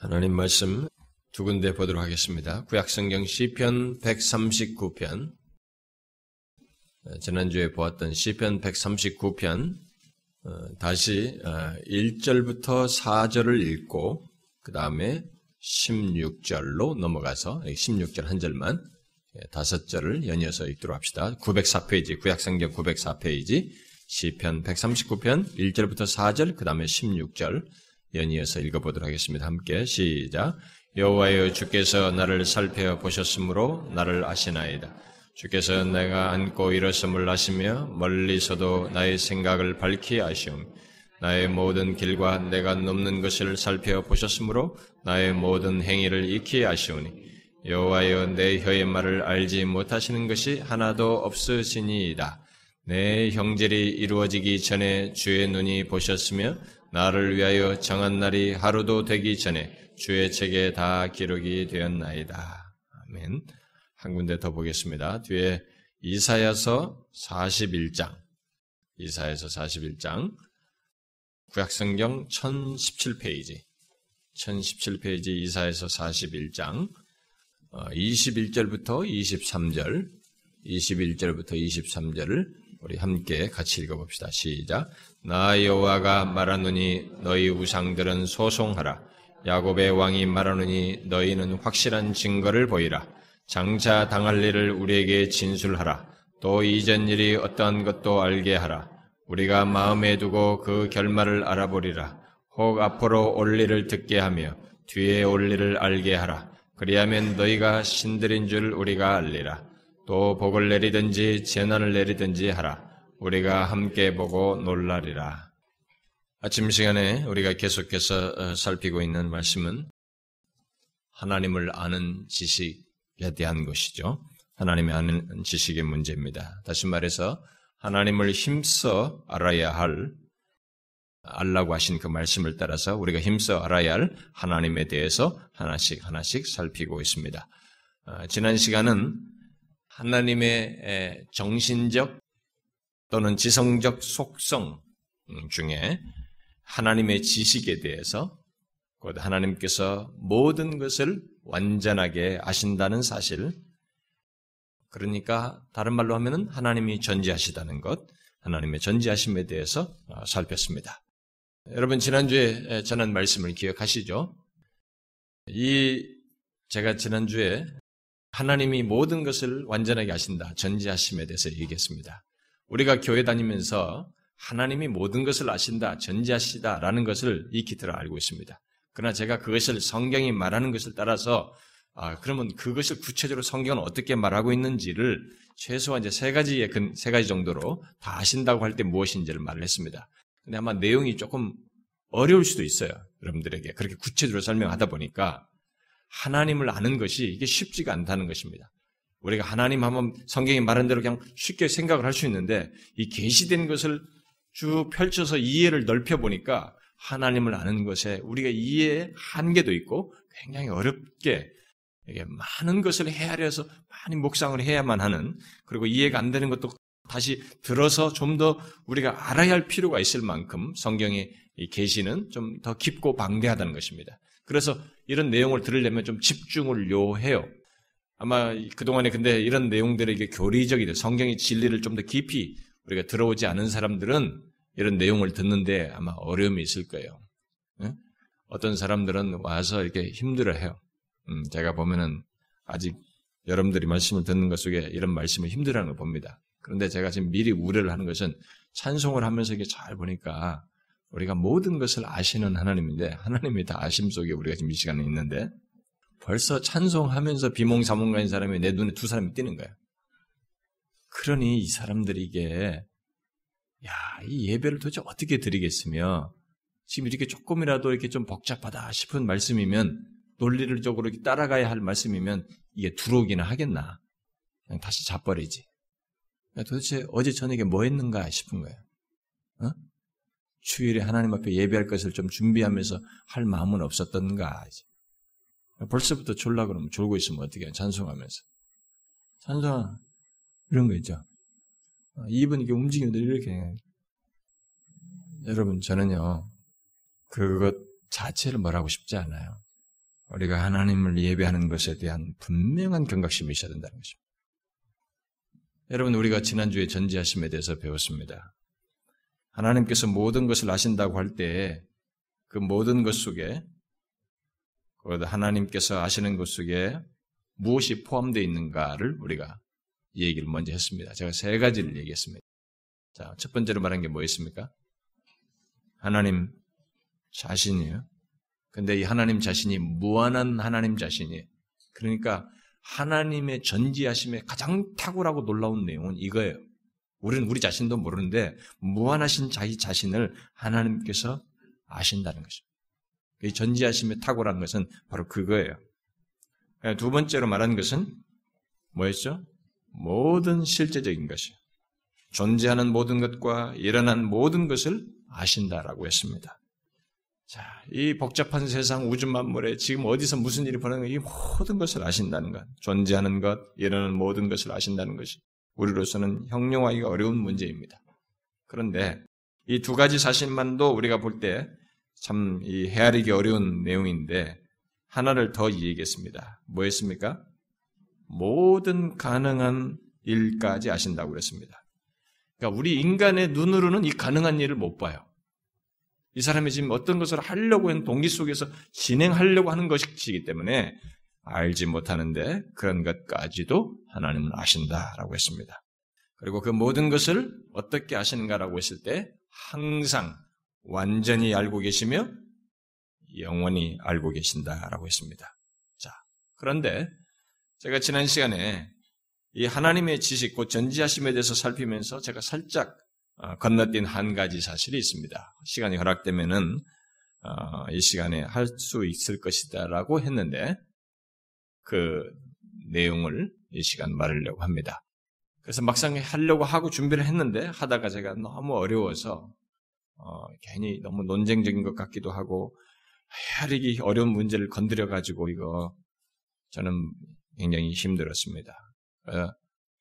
하나님 말씀 두 군데 보도록 하겠습니다. 구약성경 시편 139편 지난주에 보았던 시편 139편 어, 다시 1절부터 어, 4절을 읽고 그 다음에 16절로 넘어가서 16절 한 절만 예, 다섯 절을 연이어서 읽도록 합시다. 904페이지 구약성경 904페이지 시편 139편 1절부터 4절 그 다음에 16절 연이어서 읽어보도록 하겠습니다. 함께 시작. 여호와여 주께서 나를 살펴 보셨으므로 나를 아시나이다. 주께서 내가 앉고 일었음을 아시며 멀리서도 나의 생각을 밝히 아시옵. 나의 모든 길과 내가 넘는 것을 살펴 보셨으므로 나의 모든 행위를 익히 아시오니 여호와여 내 혀의 말을 알지 못하시는 것이 하나도 없으시니이다. 내 형질이 이루어지기 전에 주의 눈이 보셨으며 나를 위하여 정한 날이 하루도 되기 전에 주의 책에 다 기록이 되었나이다. 아멘. 한 군데 더 보겠습니다. 뒤에 이사야서 41장, 이사야서 41장, 구약성경 1017페이지, 1017페이지 이사야서 41장, 21절부터 어, 23절, 21절부터 23절을 우리 함께 같이 읽어봅시다. 시작. 나 여호와가 말하노니 너희 우상들은 소송하라. 야곱의 왕이 말하노니 너희는 확실한 증거를 보이라. 장차 당할 일을 우리에게 진술하라. 또 이전 일이 어떠한 것도 알게 하라. 우리가 마음에 두고 그 결말을 알아보리라. 혹 앞으로 올 일을 듣게 하며 뒤에 올 일을 알게 하라. 그리하면 너희가 신들인 줄 우리가 알리라. 또 복을 내리든지 재난을 내리든지 하라. 우리가 함께 보고 놀라리라. 아침 시간에 우리가 계속해서 어, 살피고 있는 말씀은 하나님을 아는 지식에 대한 것이죠. 하나님의 아는 지식의 문제입니다. 다시 말해서 하나님을 힘써 알아야 할 알라고 하신 그 말씀을 따라서 우리가 힘써 알아야 할 하나님에 대해서 하나씩 하나씩 살피고 있습니다. 어, 지난 시간은 하나님의 정신적 또는 지성적 속성 중에 하나님의 지식에 대해서 곧 하나님께서 모든 것을 완전하게 아신다는 사실, 그러니까 다른 말로 하면은 하나님이 전지하시다는 것, 하나님의 전지하심에 대해서 어, 살폈습니다. 여러분 지난주에 전한 말씀을 기억하시죠? 이 제가 지난주에 하나님이 모든 것을 완전하게 아신다, 전지하심에 대해서 얘기했습니다. 우리가 교회 다니면서 하나님이 모든 것을 아신다, 전지하시다라는 것을 익히 들어 알고 있습니다. 그러나 제가 그것을 성경이 말하는 것을 따라서 아, 그러면 그것을 구체적으로 성경은 어떻게 말하고 있는지를 최소한 이제 세 가지의 세 가지 정도로 다 아신다고 할 때 무엇인지를 말을 했습니다. 근데 아마 내용이 조금 어려울 수도 있어요. 여러분들에게. 그렇게 구체적으로 설명하다 보니까 하나님을 아는 것이 이게 쉽지가 않다는 것입니다. 우리가 하나님 하면 성경이 말한 대로 그냥 쉽게 생각을 할 수 있는데 이 계시된 것을 쭉 펼쳐서 이해를 넓혀 보니까 하나님을 아는 것에 우리가 이해의 한계도 있고 굉장히 어렵게 이게 많은 것을 헤아려서 많이 묵상을 해야만 하는 그리고 이해가 안 되는 것도 다시 들어서 좀 더 우리가 알아야 할 필요가 있을 만큼 성경의 계시는 좀 더 깊고 방대하다는 것입니다. 그래서 이런 내용을 들으려면 좀 집중을 요해요. 아마 그동안에 근데 이런 내용들이 이게 교리적이 돼. 성경의 진리를 좀 더 깊이 우리가 들어오지 않은 사람들은 이런 내용을 듣는데 아마 어려움이 있을 거예요. 네? 어떤 사람들은 와서 이렇게 힘들어 해요. 음, 제가 보면은 아직 여러분들이 말씀을 듣는 것 속에 이런 말씀을 힘들어하는 걸 봅니다. 그런데 제가 지금 미리 우려를 하는 것은 찬송을 하면서 이게 잘 보니까 우리가 모든 것을 아시는 하나님인데 하나님이 다 아심 속에 우리가 지금 이 시간에 있는데 벌써 찬송하면서 비몽사몽간인 사람이 내 눈에 두 사람이 띄는 거야. 그러니 이 사람들이 이게 야, 이 예배를 도대체 어떻게 드리겠으며 지금 이렇게 조금이라도 이렇게 좀 복잡하다 싶은 말씀이면 논리를 적으로 따라가야 할 말씀이면 이게 들어오기는 하겠나? 그냥 다시 자버리지. 도대체 어제 저녁에 뭐 했는가 싶은 거예요. 어? 주일에 하나님 앞에 예배할 것을 좀 준비하면서 할 마음은 없었던가. 벌써부터 졸라 그러면 졸고 있으면 어떻게 해? 찬송하면서. 찬송, 이런 거 있죠. 어, 입은 이렇게 움직이면 이렇게. 여러분, 저는요, 그것 자체를 말하고 싶지 않아요. 우리가 하나님을 예배하는 것에 대한 분명한 경각심이 있어야 된다는 것입니다. 여러분, 우리가 지난주에 전지하심에 대해서 배웠습니다. 하나님께서 모든 것을 아신다고 할 때 그 모든 것 속에 하나님께서 아시는 것 속에 무엇이 포함되어 있는가를 우리가 얘기를 먼저 했습니다. 제가 세 가지를 얘기했습니다. 자, 첫 번째로 말한 게 뭐였습니까? 하나님 자신이에요. 근데 이 하나님 자신이 무한한 하나님 자신이에요. 그러니까 하나님의 전지하심의 가장 탁월하고 놀라운 내용은 이거예요. 우리는 우리 자신도 모르는데 무한하신 자기 자신을 하나님께서 아신다는. 이 전지하심의 탁월한 것은 바로 그거예요. 두 번째로 말한 것은 뭐였죠? 모든 실제적인 것이 존재하는 모든 것과 일어난 모든 것을 아신다라고 했습니다. 자, 이 복잡한 세상 우주 만물에 지금 어디서 무슨 일이 벌어지는 이 모든 것을 아신다는 것, 존재하는 것, 일어나는 모든 것을 아신다는 것이 우리로서는 형용하기가 어려운 문제입니다. 그런데 이 두 가지 사실만도 우리가 볼 때 참 이 헤아리기 어려운 내용인데 하나를 더 얘기했습니다. 뭐였습니까? 모든 가능한 일까지 아신다고 그랬습니다. 그러니까 우리 인간의 눈으로는 이 가능한 일을 못 봐요. 이 사람이 지금 어떤 것을 하려고 하는 동기 속에서 진행하려고 하는 것이기 때문에 알지 못하는데 그런 것까지도 하나님은 아신다라고 했습니다. 그리고 그 모든 것을 어떻게 아시는가라고 했을 때 항상 완전히 알고 계시며 영원히 알고 계신다라고 했습니다. 자, 그런데 제가 지난 시간에 이 하나님의 지식, 곧 전지하심에 대해서 살피면서 제가 살짝 어, 건너뛴 한 가지 사실이 있습니다. 시간이 허락되면은 어, 이 시간에 할 수 있을 것이다라고 했는데 그 내용을 이 시간 말하려고 합니다. 그래서 막상 하려고 하고 준비를 했는데 하다가 제가 너무 어려워서 어, 괜히 너무 논쟁적인 것 같기도 하고 헤아리기 어려운 문제를 건드려 가지고 이거 저는 굉장히 힘들었습니다.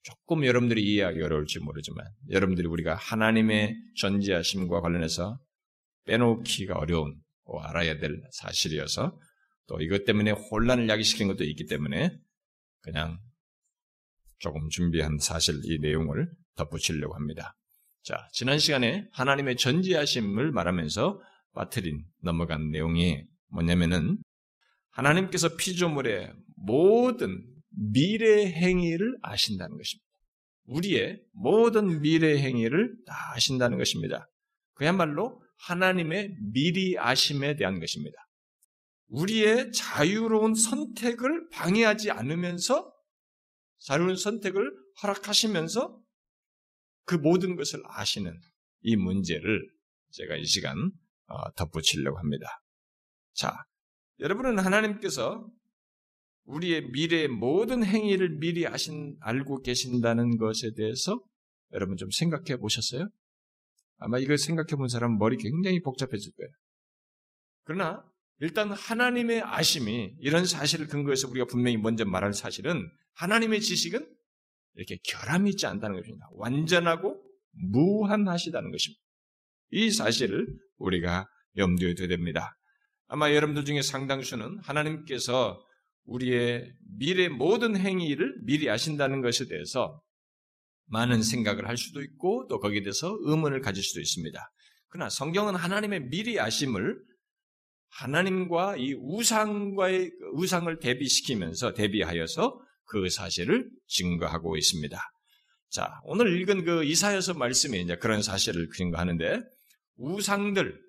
조금 여러분들이 이해하기 어려울지 모르지만 여러분들이 우리가 하나님의 전지하심과 관련해서 빼놓기가 어려운 알아야 될 사실이어서 또 이것 때문에 혼란을 야기시킨 것도 있기 때문에 그냥 조금 준비한 사실 이 내용을 덧붙이려고 합니다. 자, 지난 시간에 하나님의 전지하심을 말하면서 빠트린 넘어간 내용이 뭐냐면은 하나님께서 피조물의 모든 미래 행위를 아신다는 것입니다. 우리의 모든 미래 행위를 다 아신다는 것입니다. 그야말로 하나님의 미리 아심에 대한 것입니다. 우리의 자유로운 선택을 방해하지 않으면서 자유로운 선택을 허락하시면서 그 모든 것을 아시는 이 문제를 제가 이 시간 어, 덧붙이려고 합니다. 자, 여러분은 하나님께서 우리의 미래의 모든 행위를 미리 아신, 알고 계신다는 것에 대해서 여러분 좀 생각해 보셨어요? 아마 이걸 생각해 본 사람은 머리 굉장히 복잡해질 거예요. 그러나 일단 하나님의 아심이 이런 사실을 근거해서 우리가 분명히 먼저 말할 사실은 하나님의 지식은 이렇게 결함이 있지 않다는 것입니다. 완전하고 무한하시다는 것입니다. 이 사실을 우리가 염두에 둬야 됩니다. 아마 여러분들 중에 상당수는 하나님께서 우리의 미래 모든 행위를 미리 아신다는 것에 대해서 많은 생각을 할 수도 있고 또 거기에 대해서 의문을 가질 수도 있습니다. 그러나 성경은 하나님의 미리 아심을 하나님과 이 우상과의 우상을 대비시키면서 대비하여서 그 사실을 증거하고 있습니다. 자, 오늘 읽은 그 이사여서 말씀이 이제 그런 사실을 증거하는데 우상들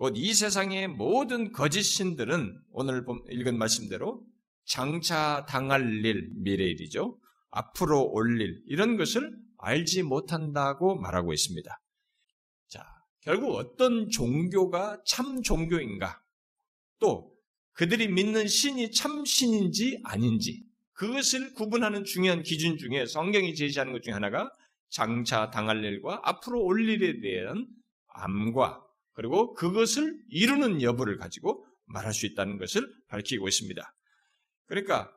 곧 이 세상의 모든 거짓 신들은 오늘 읽은 말씀대로 장차 당할 일, 미래 일이죠. 앞으로 올 일, 이런 것을 알지 못한다고 말하고 있습니다. 자, 결국 어떤 종교가 참 종교인가? 또 그들이 믿는 신이 참 신인지 아닌지 그것을 구분하는 중요한 기준 중에 성경이 제시하는 것 중에 하나가 장차 당할 일과 앞으로 올 일에 대한 암과 그리고 그것을 이루는 여부를 가지고 말할 수 있다는 것을 밝히고 있습니다. 그러니까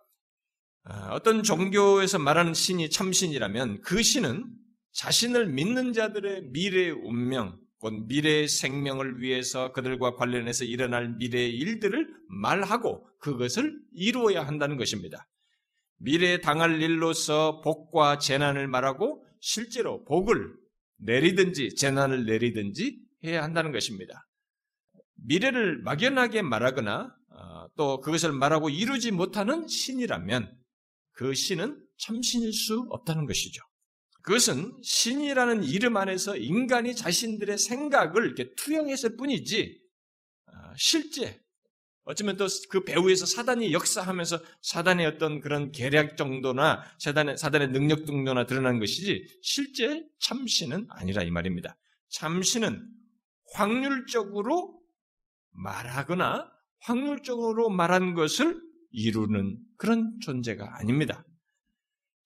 아, 어떤 종교에서 말하는 신이 참신이라면 그 신은 자신을 믿는 자들의 미래의 운명, 곧 미래의 생명을 위해서 그들과 관련해서 일어날 미래의 일들을 말하고 그것을 이루어야 한다는 것입니다. 미래에 당할 일로서 복과 재난을 말하고 실제로 복을 내리든지 재난을 내리든지 해야 한다는 것입니다. 미래를 막연하게 말하거나 어, 또 그것을 말하고 이루지 못하는 신이라면 그 신은 참신일 수 없다는 것이죠. 그것은 신이라는 이름 안에서 인간이 자신들의 생각을 이렇게 투영했을 뿐이지 아, 실제 어쩌면 또 그 배후에서 사단이 역사하면서 사단의 어떤 그런 계략 정도나 사단의, 사단의 능력 정도나 드러난 것이지 실제 참신은 아니라 이 말입니다. 참신은 확률적으로 말하거나 확률적으로 말한 것을 이루는 그런 존재가 아닙니다.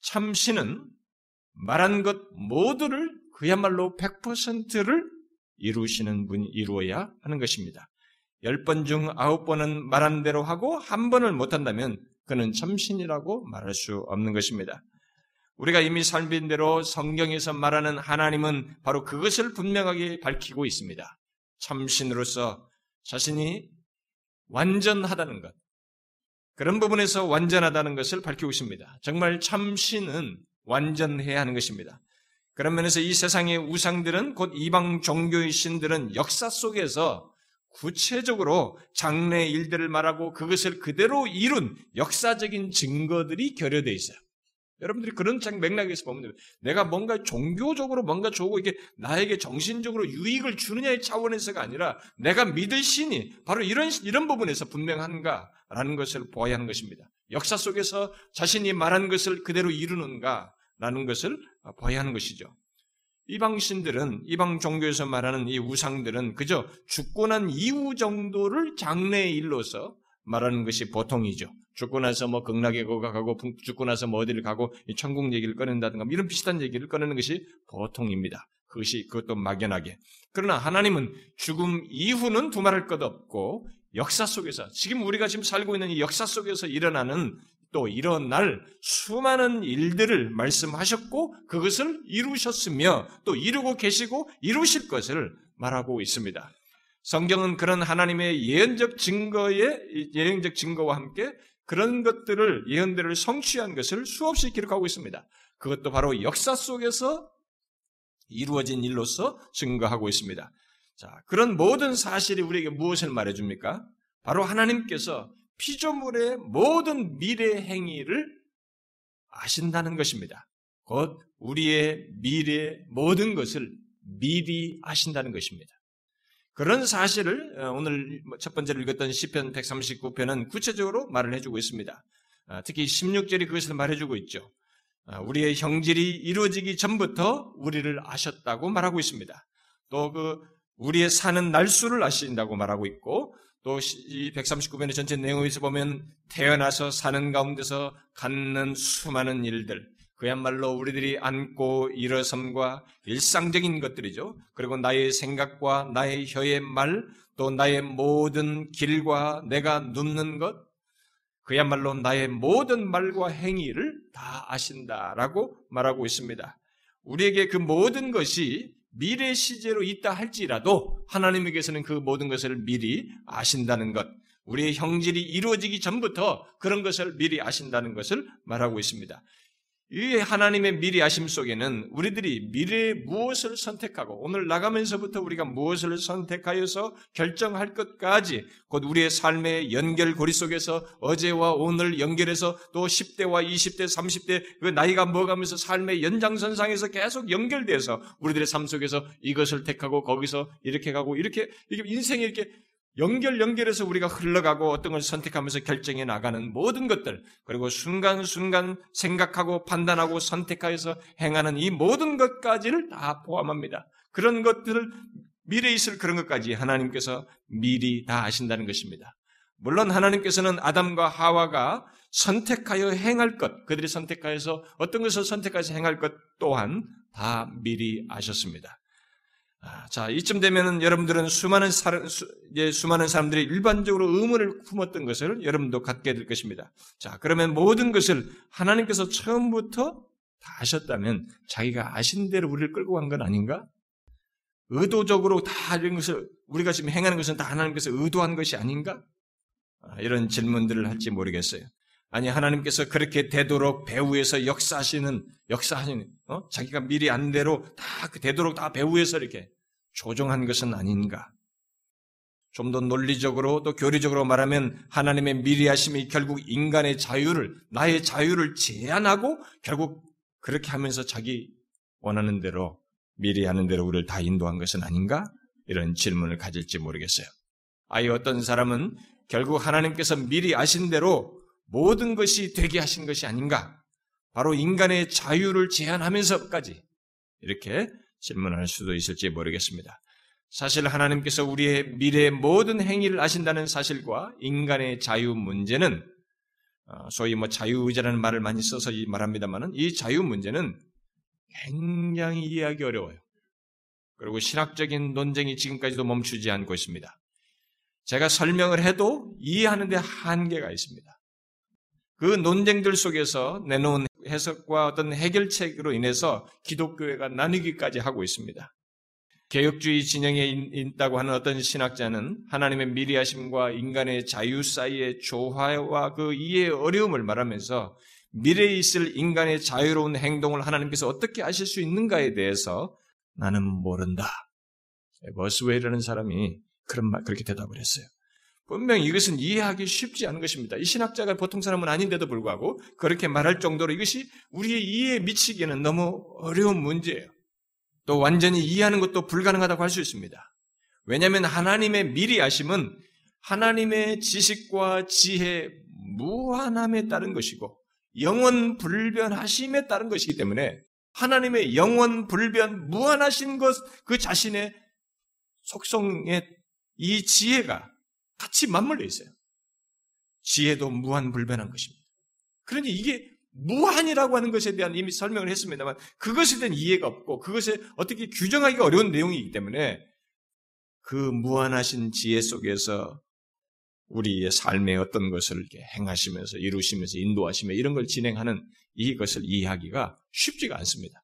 참신은 말한 것 모두를 그야말로 100%를 이루시는 분이 이루어야 하는 것입니다. 10번 중 9번은 말한 대로 하고 한 번을 못한다면 그는 참신이라고 말할 수 없는 것입니다. 우리가 이미 삶인 대로 성경에서 말하는 하나님은 바로 그것을 분명하게 밝히고 있습니다. 참신으로서 자신이 완전하다는 것. 그런 부분에서 완전하다는 것을 밝히고 있습니다. 정말 참신은 완전해야 하는 것입니다. 그런 면에서 이 세상의 우상들은 곧 이방 종교의 신들은 역사 속에서 구체적으로 장래 일들을 말하고 그것을 그대로 이룬 역사적인 증거들이 결여되어 있어요. 여러분들이 그런 맥락에서 보면 내가 뭔가 종교적으로 뭔가 좋고 이게 나에게 정신적으로 유익을 주느냐의 차원에서가 아니라 내가 믿을 신이 바로 이런 이런 부분에서 분명한가라는 것을 보아야 하는 것입니다. 역사 속에서 자신이 말한 것을 그대로 이루는가라는 것을 보아야 하는 것이죠. 이방 신들은 이방 종교에서 말하는 이 우상들은 그저 죽고 난 이후 정도를 장래의 일로서 말하는 것이 보통이죠. 죽고 나서 뭐 극락에 가고 죽고 나서 뭐 어디를 가고 천국 얘기를 꺼낸다든가 뭐 이런 비슷한 얘기를 꺼내는 것이 보통입니다. 그것이 그것도 막연하게. 그러나 하나님은 죽음 이후는 두말할 것 없고 역사 속에서 지금 우리가 지금 살고 있는 이 역사 속에서 일어나는 또 일어날 수많은 일들을 말씀하셨고 그것을 이루셨으며 또 이루고 계시고 이루실 것을 말하고 있습니다. 성경은 그런 하나님의 예언적 증거의 예언적 증거와 함께 그런 것들을 예언들을 성취한 것을 수없이 기록하고 있습니다. 그것도 바로 역사 속에서 이루어진 일로서 증거하고 있습니다. 자, 그런 모든 사실이 우리에게 무엇을 말해줍니까? 바로 하나님께서 피조물의 모든 미래 행위를 아신다는 것입니다. 곧 우리의 미래 모든 것을 미리 아신다는 것입니다. 그런 사실을 어, 오늘 첫 번째로 읽었던 시편 139편은 구체적으로 말을 해주고 있습니다. 아, 특히 16절이 그것을 말해주고 있죠. 아, 우리의 형질이 이루어지기 전부터 우리를 아셨다고 말하고 있습니다. 또 그 우리의 사는 날수를 아신다고 말하고 있고 또 이 139편의 전체 내용에서 보면 태어나서 사는 가운데서 갖는 수많은 일들, 그야말로 우리들이 안고 일어섬과 일상적인 것들이죠. 그리고 나의 생각과 나의 혀의 말, 또 나의 모든 길과 내가 눕는 것, 그야말로 나의 모든 말과 행위를 다 아신다라고 말하고 있습니다. 우리에게 그 모든 것이 미래 시제로 있다 할지라도 하나님에게서는 그 모든 것을 미리 아신다는 것, 우리의 형질이 이루어지기 전부터 그런 것을 미리 아신다는 것을 말하고 있습니다. 이 하나님의 미리 아심 속에는 우리들이 미래에 무엇을 선택하고 오늘 나가면서부터 우리가 무엇을 선택하여서 결정할 것까지 곧 우리의 삶의 연결고리 속에서 어제와 오늘 연결해서 또 10대와 20대, 30대 그 나이가 먹어가면서 삶의 연장선상에서 계속 연결돼서 우리들의 삶 속에서 이것을 택하고 거기서 이렇게 가고 이렇게 이렇게 인생이 이렇게 연결 연결해서 우리가 흘러가고 어떤 걸 선택하면서 결정해 나가는 모든 것들 그리고 순간순간 생각하고 판단하고 선택하여서 행하는 이 모든 것까지를 다 포함합니다. 그런 것들을 미래에 있을 그런 것까지 하나님께서 미리 다 아신다는 것입니다. 물론 하나님께서는 아담과 하와가 선택하여 행할 것, 그들이 선택하여서 어떤 것을 선택해서 행할 것 또한 다 미리 아셨습니다. 아, 자, 이쯤 되면은 여러분들은 수많은 사람, 수, 예, 수많은 사람들이 일반적으로 의문을 품었던 것을 여러분도 갖게 될 것입니다. 자, 그러면 모든 것을 하나님께서 처음부터 다 하셨다면 자기가 아신 대로 우리를 끌고 간 건 아닌가? 의도적으로 다 이런 것을 우리가 지금 행하는 것은 다 하나님께서 의도한 것이 아닌가? 아, 이런 질문들을 할지 모르겠어요. 아니 하나님께서 그렇게 되도록 배후에서 역사하시는 역사하시는 어? 자기가 미리 안 대로 다그 되도록 다 배후에서 이렇게 조정한 것은 아닌가? 좀 더 논리적으로 또 교리적으로 말하면 하나님의 미리 하심이 결국 인간의 자유를 나의 자유를 제한하고 결국 그렇게 하면서 자기 원하는 대로 미리 하는 대로 우리를 다 인도한 것은 아닌가? 이런 질문을 가질지 모르겠어요. 아예 어떤 사람은 결국 하나님께서 미리 아신 대로 모든 것이 되게 하신 것이 아닌가? 바로 인간의 자유를 제한하면서까지 이렇게 질문할 수도 있을지 모르겠습니다. 사실 하나님께서 우리의 미래의 모든 행위를 아신다는 사실과 인간의 자유 문제는 어, 소위 뭐 자유의자라는 말을 많이 써서 말합니다만은 이 자유 문제는 굉장히 이해하기 어려워요. 그리고 신학적인 논쟁이 지금까지도 멈추지 않고 있습니다. 제가 설명을 해도 이해하는데 한계가 있습니다. 그 논쟁들 속에서 내놓은 해석과 어떤 해결책으로 인해서 기독교회가 나뉘기까지 하고 있습니다. 개혁주의 진영에 있다고 하는 어떤 신학자는 하나님의 미리하심과 인간의 자유 사이의 조화와 그 이해의 어려움을 말하면서 미래에 있을 인간의 자유로운 행동을 하나님께서 어떻게 아실 수 있는가에 대해서 나는 모른다. 버스웨이라는 사람이 그런 말, 그렇게 대답을 했어요. 분명히 이것은 이해하기 쉽지 않은 것입니다. 이 신학자가 보통 사람은 아닌데도 불구하고 그렇게 말할 정도로 이것이 우리의 이해에 미치기에는 너무 어려운 문제예요. 또 완전히 이해하는 것도 불가능하다고 할 수 있습니다. 왜냐하면 하나님의 미리 아심은 하나님의 지식과 지혜 무한함에 따른 것이고 영원 불변하심에 따른 것이기 때문에 하나님의 영원 불변 무한하신 것 그 자신의 속성의 이 지혜가 같이 맞물려 있어요. 지혜도 무한 불변한 것입니다. 그러니 이게 무한이라고 하는 것에 대한 이미 설명을 했습니다만 그것에 대한 이해가 없고 그것에 어떻게 규정하기가 어려운 내용이기 때문에 그 무한하신 지혜 속에서 우리의 삶의 어떤 것을 행하시면서 이루시면서 인도하시며 이런 걸 진행하는 이것을 이해하기가 쉽지가 않습니다.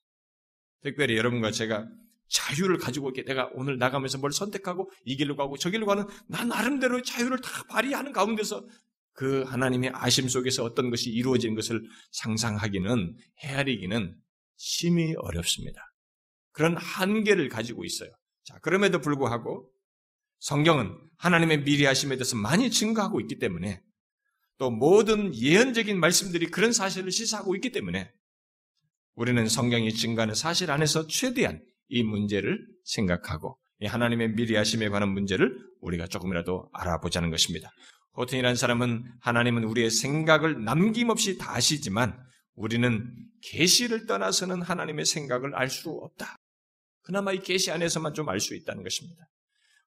특별히 여러분과 제가 자유를 가지고 이렇게 내가 오늘 나가면서 뭘 선택하고 이 길로 가고 저 길로 가는 난 나름대로 자유를 다 발휘하는 가운데서 그 하나님의 아심 속에서 어떤 것이 이루어지는 것을 상상하기는 헤아리기는 심히 어렵습니다. 그런 한계를 가지고 있어요. 자, 그럼에도 불구하고 성경은 하나님의 미리 하심에 대해서 많이 증거하고 있기 때문에 또 모든 예언적인 말씀들이 그런 사실을 시사하고 있기 때문에 우리는 성경이 증거하는 사실 안에서 최대한 이 문제를 생각하고 하나님의 미리 하심에 관한 문제를 우리가 조금이라도 알아보자는 것입니다. 호튼이라는 사람은 하나님은 우리의 생각을 남김없이 다 아시지만 우리는 계시를 떠나서는 하나님의 생각을 알 수 없다. 그나마 이 계시 안에서만 좀 알 수 있다는 것입니다.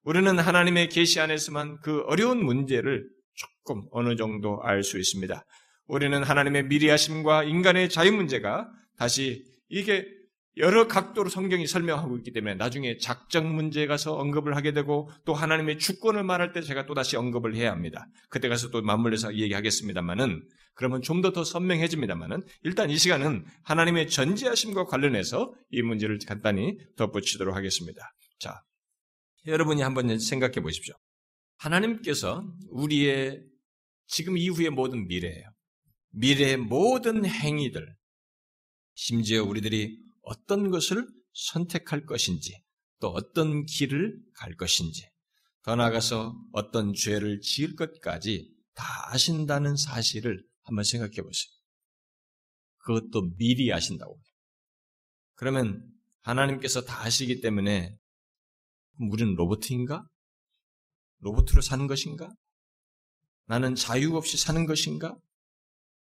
우리는 하나님의 계시 안에서만 그 어려운 문제를 조금 어느 정도 알 수 있습니다. 우리는 하나님의 미리하심과 인간의 자유 문제가 다시 이게 여러 각도로 성경이 설명하고 있기 때문에 나중에 작정 문제에 가서 언급을 하게 되고 또 하나님의 주권을 말할 때 제가 또 다시 언급을 해야 합니다. 그때 가서 또 맞물려서 얘기하겠습니다만은 그러면 좀 더 더 선명해집니다만은 일단 이 시간은 하나님의 전지하심과 관련해서 이 문제를 간단히 덧붙이도록 하겠습니다. 자, 여러분이 한번 생각해 보십시오. 하나님께서 우리의 지금 이후의 모든 미래예요. 미래의 모든 행위들, 심지어 우리들이 어떤 것을 선택할 것인지, 또 어떤 길을 갈 것인지, 더 나아가서 어떤 죄를 지을 것까지 다 아신다는 사실을 한번 생각해 보세요. 그것도 미리 아신다고. 그러면 하나님께서 다 아시기 때문에 우리는 로봇인가? 로봇으로 사는 것인가? 나는 자유 없이 사는 것인가?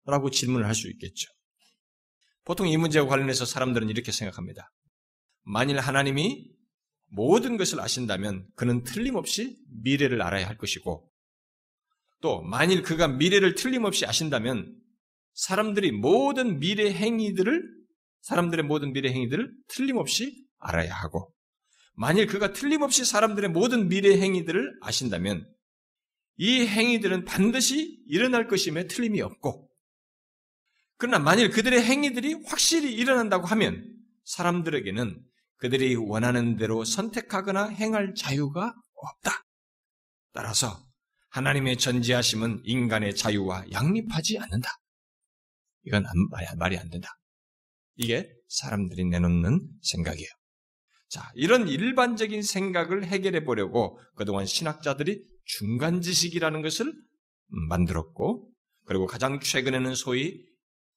라고 질문을 할 수 있겠죠. 보통 이 문제와 관련해서 사람들은 이렇게 생각합니다. 만일 하나님이 모든 것을 아신다면 그는 틀림없이 미래를 알아야 할 것이고 또 만일 그가 미래를 틀림없이 아신다면 사람들이 모든 미래 행위들을 사람들의 모든 미래 행위들을 틀림없이 알아야 하고 만일 그가 틀림없이 사람들의 모든 미래 행위들을 아신다면 이 행위들은 반드시 일어날 것임에 틀림이 없고 그러나 만일 그들의 행위들이 확실히 일어난다고 하면 사람들에게는 그들이 원하는 대로 선택하거나 행할 자유가 없다. 따라서 하나님의 전지하심은 인간의 자유와 양립하지 않는다. 이건 말이 안 된다. 이게 사람들이 내놓는 생각이에요. 자, 이런 일반적인 생각을 해결해 보려고 그동안 신학자들이 중간 지식이라는 것을 만들었고, 그리고 가장 최근에는 소위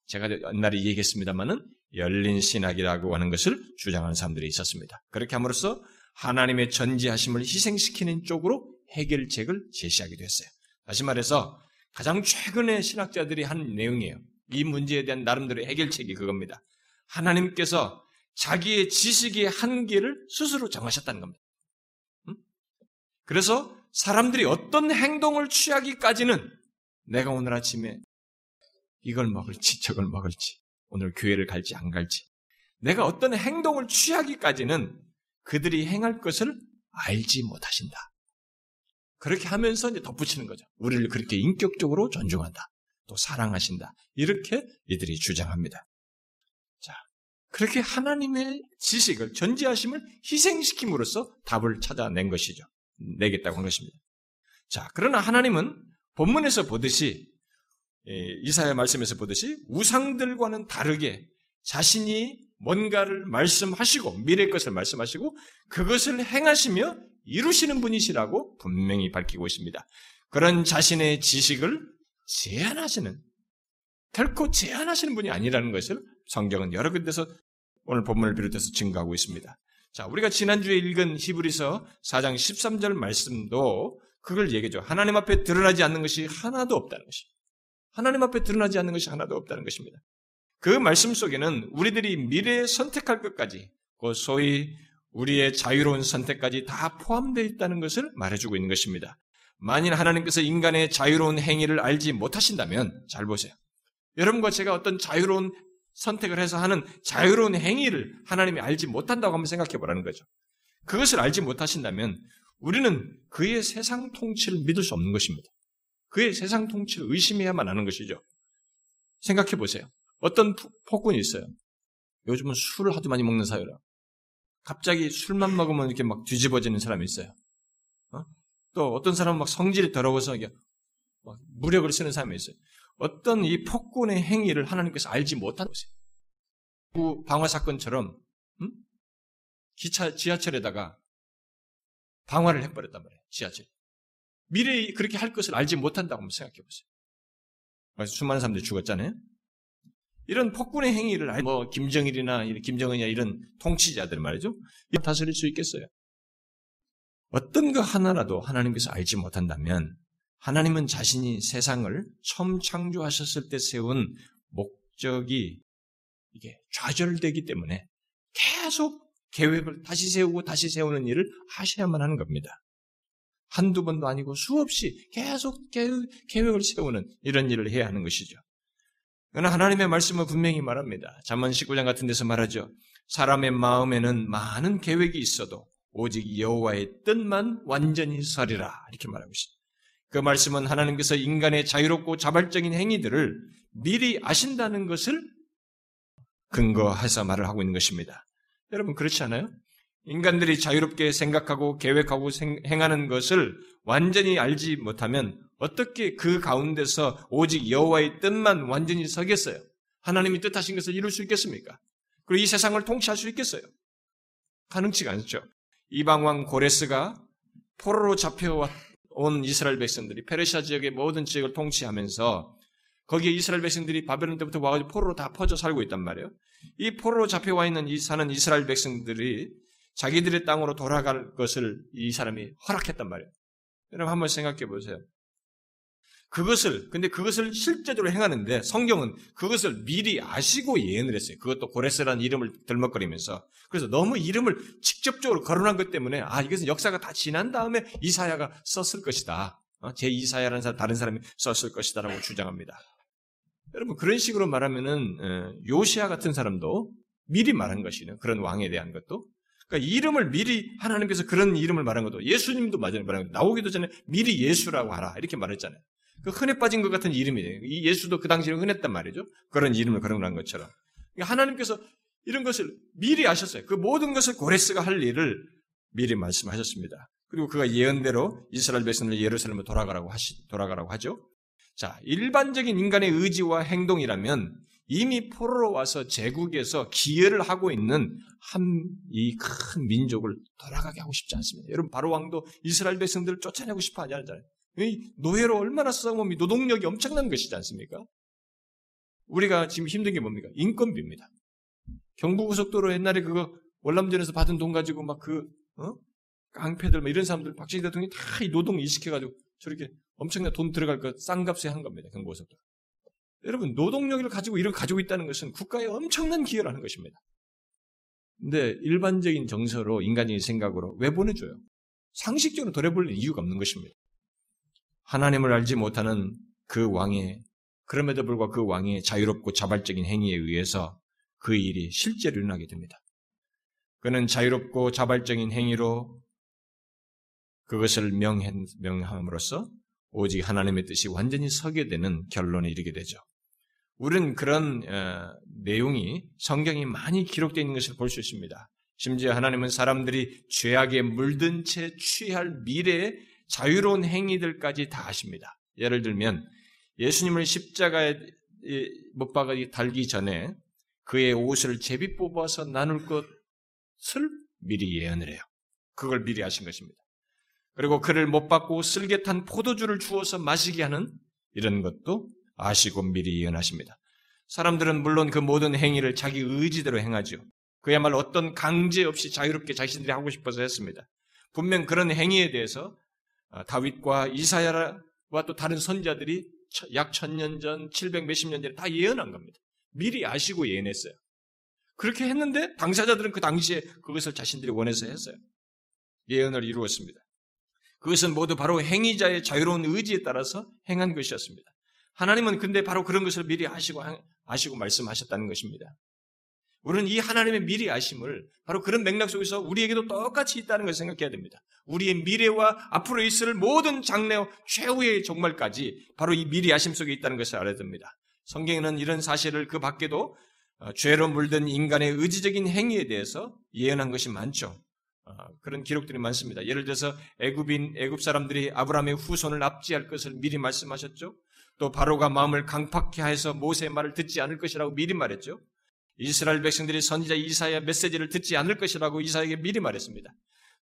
제가 옛날에 얘기했습니다만은 열린 신학이라고 하는 것을 주장하는 사람들이 있었습니다. 그렇게 함으로써 하나님의 전지하심을 희생시키는 쪽으로 해결책을 제시하기도 했어요. 다시 말해서 가장 최근에 신학자들이 한 내용이에요. 이 문제에 대한 나름대로 해결책이 그겁니다. 하나님께서 자기의 지식의 한계를 스스로 정하셨다는 겁니다. 그래서 사람들이 어떤 행동을 취하기까지는 내가 오늘 아침에 이걸 먹을지 저걸 먹을지 오늘 교회를 갈지 안 갈지 내가 어떤 행동을 취하기까지는 그들이 행할 것을 알지 못하신다. 그렇게 하면서 이제 덧붙이는 거죠. 우리를 그렇게 인격적으로 존중한다. 또 사랑하신다. 이렇게 이들이 주장합니다. 자, 그렇게 하나님의 지식을 전지하심을 희생시킴으로써 답을 찾아낸 것이죠. 내겠다고 한 것입니다. 자, 그러나 하나님은 본문에서 보듯이 이사야 말씀에서 보듯이 우상들과는 다르게 자신이 뭔가를 말씀하시고 미래 것을 말씀하시고 그것을 행하시며 이루시는 분이시라고 분명히 밝히고 있습니다. 그런 자신의 지식을 제한하시는 결코 제한하시는 분이 아니라는 것을 성경은 여러 군데서 오늘 본문을 비롯해서 증거하고 있습니다. 자, 우리가 지난주에 읽은 히브리서 4장 13절 말씀도 그걸 얘기죠. 하나님 앞에 드러나지 않는 것이 하나도 없다는 것입니다. 하나님 앞에 드러나지 않는 것이 하나도 없다는 것입니다. 그 말씀 속에는 우리들이 미래에 선택할 것까지, 그 소위 우리의 자유로운 선택까지 다 포함되어 있다는 것을 말해주고 있는 것입니다. 만일 하나님께서 인간의 자유로운 행위를 알지 못하신다면, 잘 보세요. 여러분과 제가 어떤 자유로운 선택을 해서 하는 자유로운 행위를 하나님이 알지 못한다고 한번 생각해 보라는 거죠. 그것을 알지 못하신다면 우리는 그의 세상 통치를 믿을 수 없는 것입니다. 그의 세상 통치를 의심해야만 하는 것이죠. 생각해 보세요. 어떤 폭군이 있어요. 요즘은 술을 하도 많이 먹는 사회라. 갑자기 술만 먹으면 이렇게 막 뒤집어지는 사람이 있어요. 어? 또 어떤 사람은 막 성질이 더러워서 막 무력을 쓰는 사람이 있어요. 어떤 이 폭군의 행위를 하나님께서 알지 못한 것이에요. 그 방화 사건처럼 음? 기차 지하철에다가 방화를 해버렸단 말이에요. 지하철. 미래에 그렇게 할 것을 알지 못한다고 한번 생각해 보세요. 수많은 사람들이 죽었잖아요. 이런 폭군의 행위를 알, 뭐 김정일이나 김정은이나 이런 통치자들 말이죠. 다스릴 수 있겠어요? 어떤 거 하나라도 하나님께서 알지 못한다면 하나님은 자신이 세상을 처음 창조하셨을 때 세운 목적이 이게 좌절되기 때문에 계속 계획을 다시 세우고 다시 세우는 일을 하셔야만 하는 겁니다. 한두 번도 아니고 수없이 계속 계획을 세우는 이런 일을 해야 하는 것이죠. 그러나 하나님의 말씀은 분명히 말합니다. 잠언 19장 같은 데서 말하죠. 사람의 마음에는 많은 계획이 있어도 오직 여호와의 뜻만 완전히 서리라 이렇게 말하고 있습니다. 그 말씀은 하나님께서 인간의 자유롭고 자발적인 행위들을 미리 아신다는 것을 근거해서 말을 하고 있는 것입니다. 여러분 그렇지 않아요? 인간들이 자유롭게 생각하고 계획하고 행하는 것을 완전히 알지 못하면 어떻게 그 가운데서 오직 여호와의 뜻만 완전히 서겠어요? 하나님이 뜻하신 것을 이룰 수 있겠습니까? 그리고 이 세상을 통치할 수 있겠어요? 가능치가 않죠. 이방 왕 고레스가 포로로 잡혀왔 온 이스라엘 백성들이 페르시아 지역의 모든 지역을 통치하면서 거기에 이스라엘 백성들이 바벨론 때부터 와가지고 포로로 다 퍼져 살고 있단 말이에요. 이 포로로 잡혀와 있는 이 사는 이스라엘 백성들이 자기들의 땅으로 돌아갈 것을 이 사람이 허락했단 말이에요. 여러분 한번 생각해 보세요. 그것을 근데 그것을 실제적으로 행하는데 성경은 그것을 미리 아시고 예언을 했어요. 그것도 고레스라는 이름을 들먹거리면서 그래서 너무 이름을 직접적으로 거론한 것 때문에 아 이것은 역사가 다 지난 다음에 이사야가 썼을 것이다. 어? 제 이사야라는 사람 다른 사람이 썼을 것이다라고 주장합니다. 여러분 그런 식으로 말하면은 어, 요시아 같은 사람도 미리 말한 것이는 그런 왕에 대한 것도 그러니까 이름을 미리 하나님께서 그런 이름을 말한 것도 예수님도 말한 것도 나오기도 전에 미리 예수라고 하라 이렇게 말했잖아요. 그 흔해 빠진 것 같은 이름이에요. 이 예수도 그 당시에 흔했단 말이죠. 그런 이름을 거론한 것처럼. 그러니까 하나님께서 이런 것을 미리 아셨어요. 그 모든 것을 고레스가 할 일을 미리 말씀하셨습니다. 그리고 그가 예언대로 이스라엘 백성을 예루살렘으로 돌아가라고 하시, 돌아가라고 하죠. 자, 일반적인 인간의 의지와 행동이라면 이미 포로로 와서 제국에서 기여를 하고 있는 한 이 큰 민족을 돌아가게 하고 싶지 않습니다. 여러분 바로 왕도 이스라엘 백성들을 쫓아내고 싶어 하지 않잖아요. 이 노예로 얼마나 싸움이 노동력이 엄청난 것이지 않습니까? 우리가 지금 힘든 게 뭡니까? 인건비입니다. 경부고속도로 옛날에 그거 월남전에서 받은 돈 가지고 막그 어? 깡패들 뭐 이런 사람들 박정희 대통령이 다이 노동 이식해가지고 저렇게 엄청난 돈 들어갈 것 싼값에 한 겁니다. 경부고속도로. 여러분 노동력을 가지고 이런 가지고 있다는 것은 국가에 엄청난 기여를 하는 것입니다. 근데 일반적인 정서로 인간적인 생각으로 왜 보내줘요? 상식적으로 돌려볼 이유가 없는 것입니다. 하나님을 알지 못하는 그 왕의 그럼에도 불구하고 그 왕의 자유롭고 자발적인 행위에 의해서 그 일이 실제로 일어나게 됩니다. 그는 자유롭고 자발적인 행위로 그것을 명함으로써 오직 하나님의 뜻이 완전히 서게 되는 결론에 이르게 되죠. 우리는 그런 어, 내용이 성경이 많이 기록되어 있는 것을 볼 수 있습니다. 심지어 하나님은 사람들이 죄악에 물든 채 취할 미래의 자유로운 행위들까지 다 하십니다. 예를 들면 예수님을 십자가에 못 박아 달기 전에 그의 옷을 제비 뽑아서 나눌 것을 미리 예언을 해요. 그걸 미리 하신 것입니다. 그리고 그를 못 받고 쓸개탄 포도주를 주어서 마시게 하는 이런 것도 아시고 미리 예언하십니다. 사람들은 물론 그 모든 행위를 자기 의지대로 행하죠. 그야말로 어떤 강제 없이 자유롭게 자신들이 하고 싶어서 했습니다. 분명 그런 행위에 대해서 아, 다윗과 이사야와 또 다른 선자들이 약 천년 전, 700 몇십 년 전에 다 예언한 겁니다. 미리 아시고 예언했어요. 그렇게 했는데 당사자들은 그 당시에 그것을 자신들이 원해서 했어요. 예언을 이루었습니다. 그것은 모두 바로 행위자의 자유로운 의지에 따라서 행한 것이었습니다. 하나님은 근데 바로 그런 것을 미리 아시고 아시고 말씀하셨다는 것입니다. 우리는 이 하나님의 미리 아심을 바로 그런 맥락 속에서 우리에게도 똑같이 있다는 것을 생각해야 됩니다. 우리의 미래와 앞으로 있을 모든 장래와 최후의 종말까지 바로 이 미리 아심 속에 있다는 것을 알아야 됩니다. 성경에는 이런 사실을 그 밖에도 어, 죄로 물든 인간의 의지적인 행위에 대해서 예언한 것이 많죠. 어, 그런 기록들이 많습니다. 예를 들어서 애굽인 애굽 사람들이 아브라함의 후손을 납치할 것을 미리 말씀하셨죠. 또 바로가 마음을 강팍해 해서 모세의 말을 듣지 않을 것이라고 미리 말했죠. 이스라엘 백성들이 선지자 이사야 메시지를 듣지 않을 것이라고 이사에게 미리 말했습니다.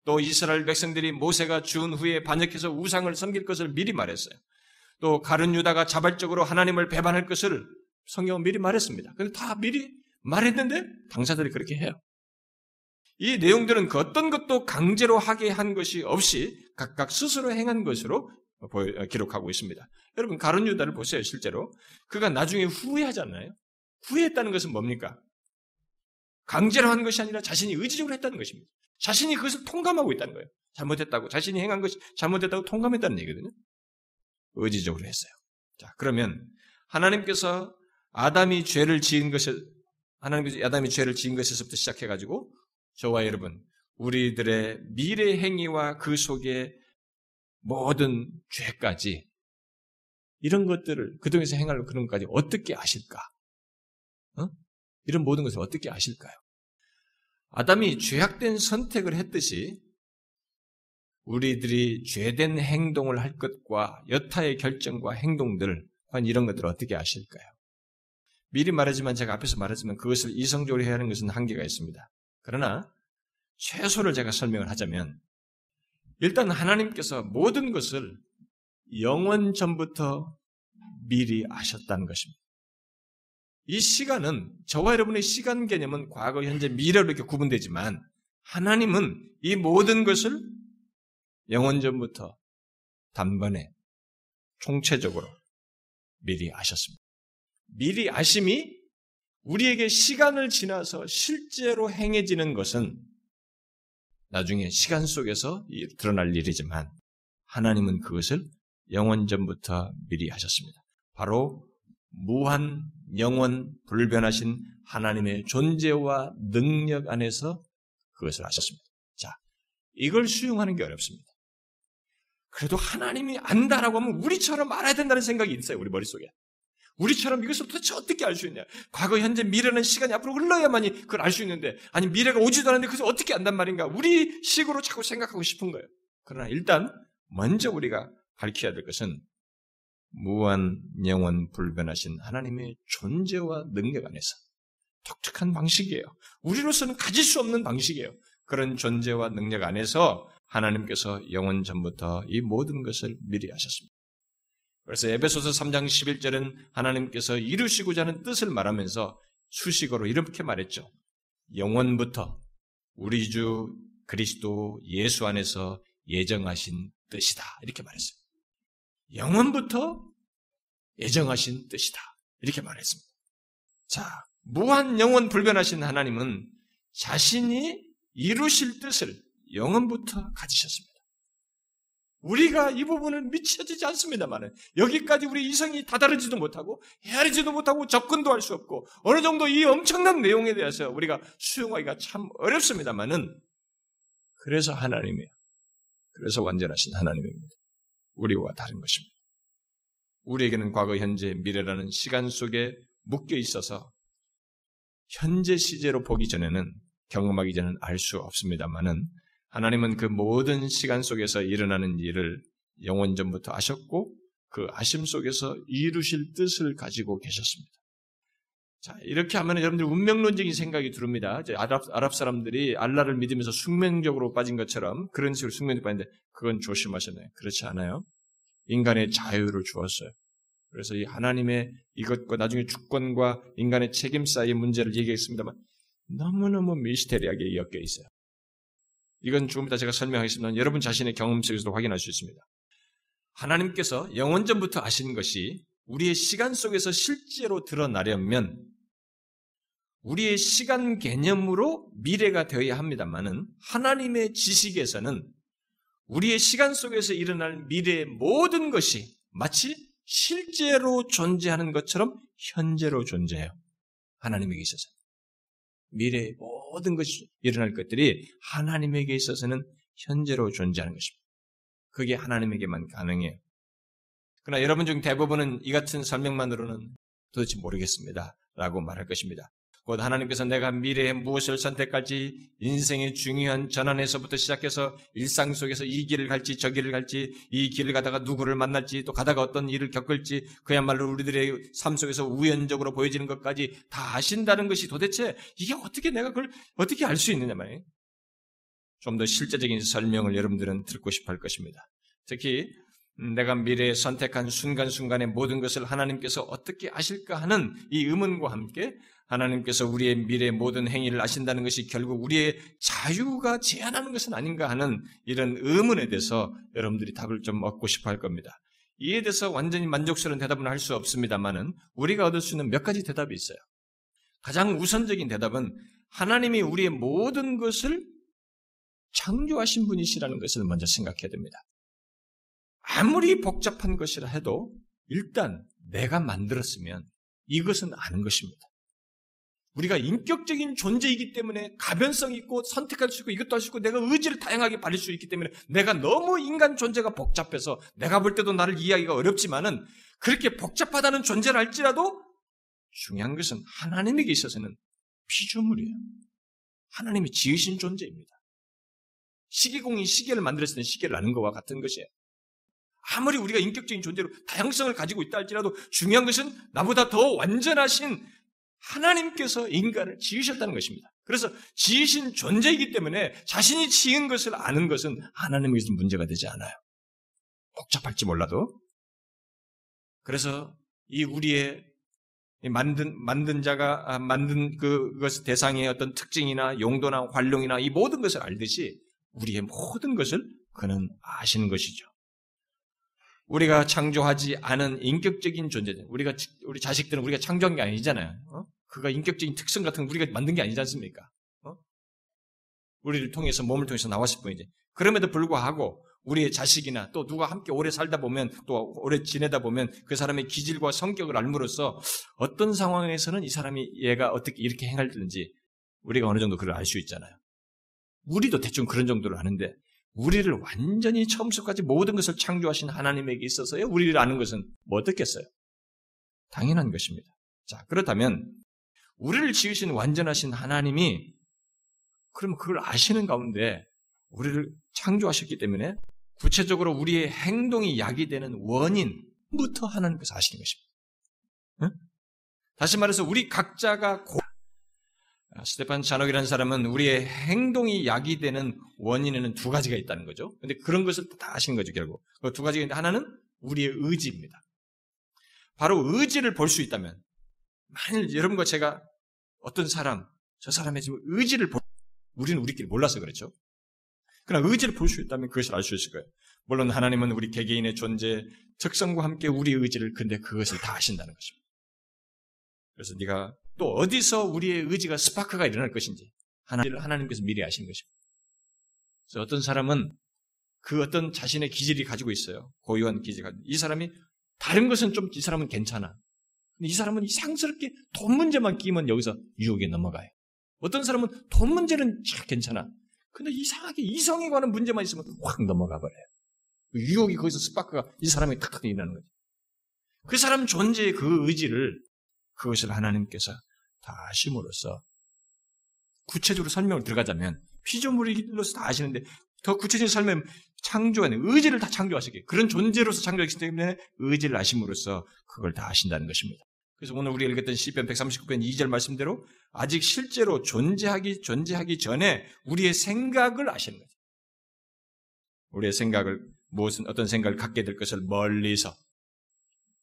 또 이스라엘 백성들이 모세가 준 후에 반역해서 우상을 섬길 것을 미리 말했어요. 또 가른 유다가 자발적으로 하나님을 배반할 것을 성경은 미리 말했습니다. 근데 다 미리 말했는데 당사들이 그렇게 해요. 이 내용들은 그 어떤 것도 강제로 하게 한 것이 없이 각각 스스로 행한 것으로 기록하고 있습니다. 여러분 가론 유다를 보세요. 실제로 그가 나중에 후회하잖아요. 후회했다는 것은 뭡니까? 강제로 한 것이 아니라 자신이 의지적으로 했다는 것입니다. 자신이 그것을 통감하고 있다는 거예요. 잘못했다고 자신이 행한 것이 잘못했다고 통감했다는 얘기거든요. 의지적으로 했어요. 자 그러면 하나님께서 아담이 죄를 지은 것을 하나님께서 아담이 죄를 지은 것에서부터 시작해 가지고 저와 여러분 우리들의 미래 행위와 그 속에 모든 죄까지 이런 것들을 그동에서 행할 그런 것까지 어떻게 아실까? 어? 이런 모든 것을 어떻게 아실까요? 아담이 죄악된 선택을 했듯이 우리들이 죄된 행동을 할 것과 여타의 결정과 행동들, 이런 것들을 어떻게 아실까요? 미리 말하지만 제가 앞에서 말하지만 그것을 이성적으로 해야 하는 것은 한계가 있습니다. 그러나 최소를 제가 설명을 하자면 일단 하나님께서 모든 것을 영원 전부터 미리 아셨다는 것입니다. 이 시간은 저와 여러분의 시간 개념은 과거, 현재, 미래로 이렇게 구분되지만 하나님은 이 모든 것을 영원 전부터 단번에 총체적으로 미리 아셨습니다. 미리 아심이 우리에게 시간을 지나서 실제로 행해지는 것은 나중에 시간 속에서 드러날 일이지만 하나님은 그것을 영원 전부터 미리 하셨습니다. 바로 무한 영원 불변하신 하나님의 존재와 능력 안에서 그것을 하셨습니다. 자, 이걸 수용하는 게 어렵습니다. 그래도 하나님이 안다라고 하면 우리처럼 알아야 된다는 생각이 있어요, 우리 머릿속에. 우리처럼 이것을 도대체 어떻게 알 수 있냐? 과거, 현재, 미래는 시간이 앞으로 흘러야만이 그걸 알 수 있는데, 아니, 미래가 오지도 않았는데 그것을 어떻게 안단 말인가? 우리 식으로 자꾸 생각하고 싶은 거예요. 그러나 일단, 먼저 우리가 밝혀야 될 것은, 무한, 영원, 불변하신 하나님의 존재와 능력 안에서 독특한 방식이에요. 우리로서는 가질 수 없는 방식이에요. 그런 존재와 능력 안에서 하나님께서 영원 전부터 이 모든 것을 미리 하셨습니다. 그래서 에베소서 3장 11절은 하나님께서 이루시고자 하는 뜻을 말하면서 수식어로 이렇게 말했죠. 영원부터 우리 주 그리스도 예수 안에서 예정하신 뜻이다. 이렇게 말했어요. 영원부터 예정하신 뜻이다. 이렇게 말했습니다. 자, 무한 영원 불변하신 하나님은 자신이 이루실 뜻을 영원부터 가지셨습니다. 우리가 이 부분을 미쳐지지 않습니다만은 여기까지 우리 이성이 다다르지도 못하고 헤아리지도 못하고 접근도 할 수 없고 어느 정도 이 엄청난 내용에 대해서 우리가 수용하기가 참 어렵습니다만은 그래서 하나님이에요. 그래서 완전하신 하나님입니다. 우리와 다른 것입니다. 우리에게는 과거, 현재, 미래라는 시간 속에 묶여 있어서 현재 시제로 보기 전에는 경험하기 전에는 알 수 없습니다만은 하나님은 그 모든 시간 속에서 일어나는 일을 영원 전부터 아셨고 그 아심 속에서 이루실 뜻을 가지고 계셨습니다. 자, 이렇게 하면 여러분들 운명론적인 생각이 들습니다. 아랍, 아랍 사람들이 알라를 믿으면서 숙명적으로 빠진 것처럼 그런 식으로 숙명적으로 빠진데 그건 조심하셔야 그렇지 않아요. 인간의 자유를 주었어요. 그래서 이 하나님의 이것과 나중에 주권과 인간의 책임 사이의 문제를 얘기했습니다만 너무너무 미스테리하게 엮여 있어요. 이건 조금 이따 제가 설명하겠습니다. 여러분 자신의 경험 속에서도 확인할 수 있습니다. 하나님께서 영원전부터 아신 것이 우리의 시간 속에서 실제로 드러나려면 우리의 시간 개념으로 미래가 되어야 합니다만은 하나님의 지식에서는 우리의 시간 속에서 일어날 미래의 모든 것이 마치 실제로 존재하는 것처럼 현재로 존재해요. 하나님에게 있어서. 미래의 모든 것이 일어날 것들이 하나님에게 있어서는 현재로 존재하는 것입니다. 그게 하나님에게만 가능해요. 그러나 여러분 중 대부분은 이 같은 설명만으로는 도대체 모르겠습니다. 라고 말할 것입니다. 곧 하나님께서 내가 미래에 무엇을 선택할지 인생의 중요한 전환에서부터 시작해서 일상 속에서 이 길을 갈지 저 길을 갈지 이 길을 가다가 누구를 만날지 또 가다가 어떤 일을 겪을지 그야말로 우리들의 삶 속에서 우연적으로 보여지는 것까지 다 아신다는 것이 도대체 이게 어떻게 내가 그걸 어떻게 알 수 있느냐 말이에요. 좀 더 실제적인 설명을 여러분들은 듣고 싶어 할 것입니다. 특히 내가 미래에 선택한 순간순간의 모든 것을 하나님께서 어떻게 아실까 하는 이 의문과 함께 하나님께서 우리의 미래 모든 행위를 아신다는 것이 결국 우리의 자유가 제한하는 것은 아닌가 하는 이런 의문에 대해서 여러분들이 답을 좀 얻고 싶어 할 겁니다. 이에 대해서 완전히 만족스러운 대답은 할 수 없습니다만은 우리가 얻을 수 있는 몇 가지 대답이 있어요. 가장 우선적인 대답은 하나님이 우리의 모든 것을 창조하신 분이시라는 것을 먼저 생각해야 됩니다. 아무리 복잡한 것이라 해도 일단 내가 만들었으면 이것은 아는 것입니다. 우리가 인격적인 존재이기 때문에 가변성 있고 선택할 수 있고 이것도 할 수 있고 내가 의지를 다양하게 발릴 수 있기 때문에 내가 너무 인간 존재가 복잡해서 내가 볼 때도 나를 이해하기가 어렵지만은 그렇게 복잡하다는 존재를 알지라도 중요한 것은 하나님에게 있어서는 피조물이에요. 하나님이 지으신 존재입니다. 시계공이 시계를 만들었을 때 시계를 아는 것과 같은 것이에요. 아무리 우리가 인격적인 존재로 다양성을 가지고 있다 할지라도 중요한 것은 나보다 더 완전하신 하나님께서 인간을 지으셨다는 것입니다. 그래서 지으신 존재이기 때문에 자신이 지은 것을 아는 것은 하나님에게서 문제가 되지 않아요. 복잡할지 몰라도. 그래서 이 우리의 만든, 만든 자가 아, 만든 그것 대상의 어떤 특징이나 용도나 활용이나 이 모든 것을 알듯이 우리의 모든 것을 그는 아시는 것이죠. 우리가 창조하지 않은 인격적인 존재들, 우리가 우리 자식들은 우리가 창조한 게 아니잖아요. 어? 그가 인격적인 특성 같은 거 우리가 만든 게 아니지 않습니까? 어? 우리를 통해서 몸을 통해서 나왔을 뿐이지. 그럼에도 불구하고 우리의 자식이나 또 누가 함께 오래 살다 보면 또 오래 지내다 보면 그 사람의 기질과 성격을 알므로써 어떤 상황에서는 이 사람이 얘가 어떻게 이렇게 행할는지 우리가 어느 정도 그걸 알 수 있잖아요. 우리도 대충 그런 정도를 아는데 우리를 완전히 처음부터까지 모든 것을 창조하신 하나님에게 있어서요. 우리를 아는 것은 뭐 어떻겠어요? 당연한 것입니다. 자, 그렇다면 우리를 지으신 완전하신 하나님이 그러면 그걸 아시는 가운데 우리를 창조하셨기 때문에 구체적으로 우리의 행동이 약이 되는 원인부터 하나님께서 아시는 것입니다. 응? 다시 말해서 우리 각자가 스테판 잔옥이라는 사람은 우리의 행동이 약이 되는 원인에는 두 가지가 있다는 거죠. 근데 그런 것을 다 아시는 거죠, 결국. 그 두 가지가 있는데 하나는 우리의 의지입니다. 바로 의지를 볼 수 있다면, 만일 여러분과 제가 어떤 사람, 저 사람의 지금 의지를 볼, 우리는 우리끼리 몰라서 그렇죠. 그러나 의지를 볼 수 있다면 그것을 알 수 있을 거예요. 물론 하나님은 우리 개개인의 존재 특성과 함께 우리 의지를 근데 그것을 다 아신다는 것입니다. 그래서 네가 또 어디서 우리의 의지가 스파크가 일어날 것인지 하나님 하나님께서 미리 아시는 것입니다. 그래서 어떤 사람은 그 어떤 자신의 기질이 가지고 있어요. 고유한 기질이 이 사람이 다른 것은 좀 이 사람은 괜찮아. 근데 이 사람은 이상스럽게 돈 문제만 끼면 여기서 유혹에 넘어가요. 어떤 사람은 돈 문제는 참 괜찮아. 근데 이상하게 이성에 관한 문제만 있으면 확 넘어가 버려요. 그 유혹이 거기서 스파크가 이 사람이 탁탁 일어나는 거죠. 그 사람 존재의 그 의지를 그것을 하나님께서 다 아심으로써 구체적으로 설명을 들어가자면 피조물로서 다 아시는데 더 구체적인 설명 창조하는 의지를 다 창조하시게 그런 존재로서 창조하기 때문에 의지를 아심으로써 그걸 다 아신다는 것입니다. 그래서 오늘 우리가 읽었던 시편 139편 2절 말씀대로 아직 실제로 존재하기 존재하기 전에 우리의 생각을 아시는 거죠. 우리의 생각을 무슨 어떤 생각을 갖게 될 것을 멀리서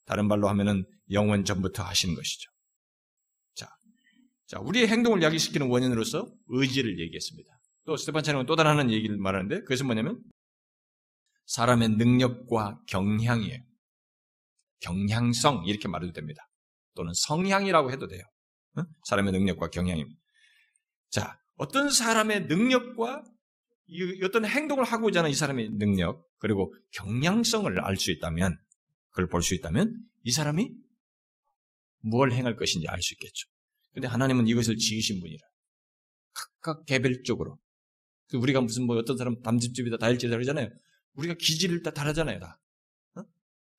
다른 말로 하면은 영원 전부터 하시는 것이죠. 자, 자 우리의 행동을 야기시키는 원인으로서 의지를 얘기했습니다. 또 스테판 차님은 또 다른 얘기를 말하는데 그것은 뭐냐면 사람의 능력과 경향이에요. 경향성 이렇게 말해도 됩니다. 또는 성향이라고 해도 돼요. 사람의 능력과 경향입니다. 자, 어떤 사람의 능력과 어떤 행동을 하고자 하는 이 사람의 능력, 그리고 경향성을 알 수 있다면, 그걸 볼 수 있다면, 이 사람이 무엇을 행할 것인지 알 수 있겠죠. 근데 하나님은 이것을 지으신 분이라. 각각 개별적으로. 그 우리가 무슨 뭐 어떤 사람 담집집이다 다일집이다 그러잖아요. 우리가 기질을 다 다르잖아요, 다. 어?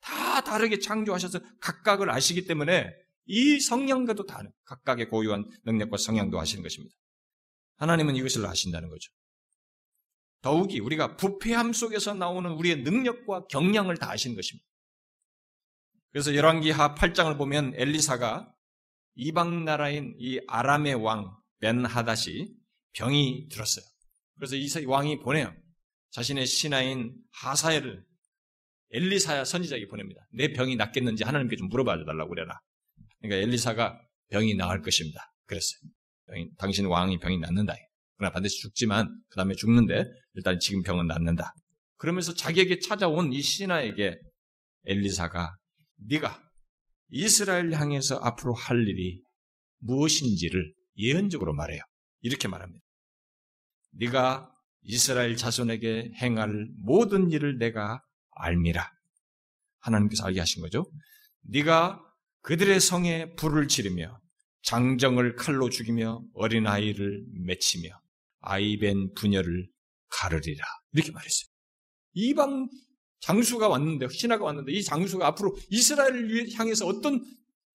다 다르게 창조하셔서 각각을 아시기 때문에 이 성향과도 다른 각각의 고유한 능력과 성향도 아시는 것입니다. 하나님은 이것을 아신다는 거죠. 더욱이 우리가 부패함 속에서 나오는 우리의 능력과 경량을 다 아시는 것입니다. 그래서 열왕기하 8장을 보면 엘리사가 이방 나라인 이 아람의 왕 벤하닷이 병이 들었어요. 그래서 이 왕이 보내요. 자신의 신하인 하사엘을 엘리사야 선지자에게 보냅니다. 내 병이 낫겠는지 하나님께 좀 물어봐 달라고 그래라. 그러니까 엘리사가 병이 나을 것입니다. 그랬어요. 병이, 당신 왕이 병이 낫는다. 그러나 반드시 죽지만 그 다음에 죽는데 일단 지금 병은 낫는다. 그러면서 자기에게 찾아온 이 신하에게 엘리사가 네가 이스라엘 향해서 앞으로 할 일이 무엇인지를 예언적으로 말해요. 이렇게 말합니다. 네가 이스라엘 자손에게 행할 모든 일을 내가 알미라. 하나님께서 알게 하신 거죠. 네가 그들의 성에 불을 지르며 장정을 칼로 죽이며 어린아이를 맺히며 아이벤 부녀를 가르리라. 이렇게 말했어요. 이방 장수가 왔는데, 신하가 왔는데 이 장수가 앞으로 이스라엘을 향해서 어떤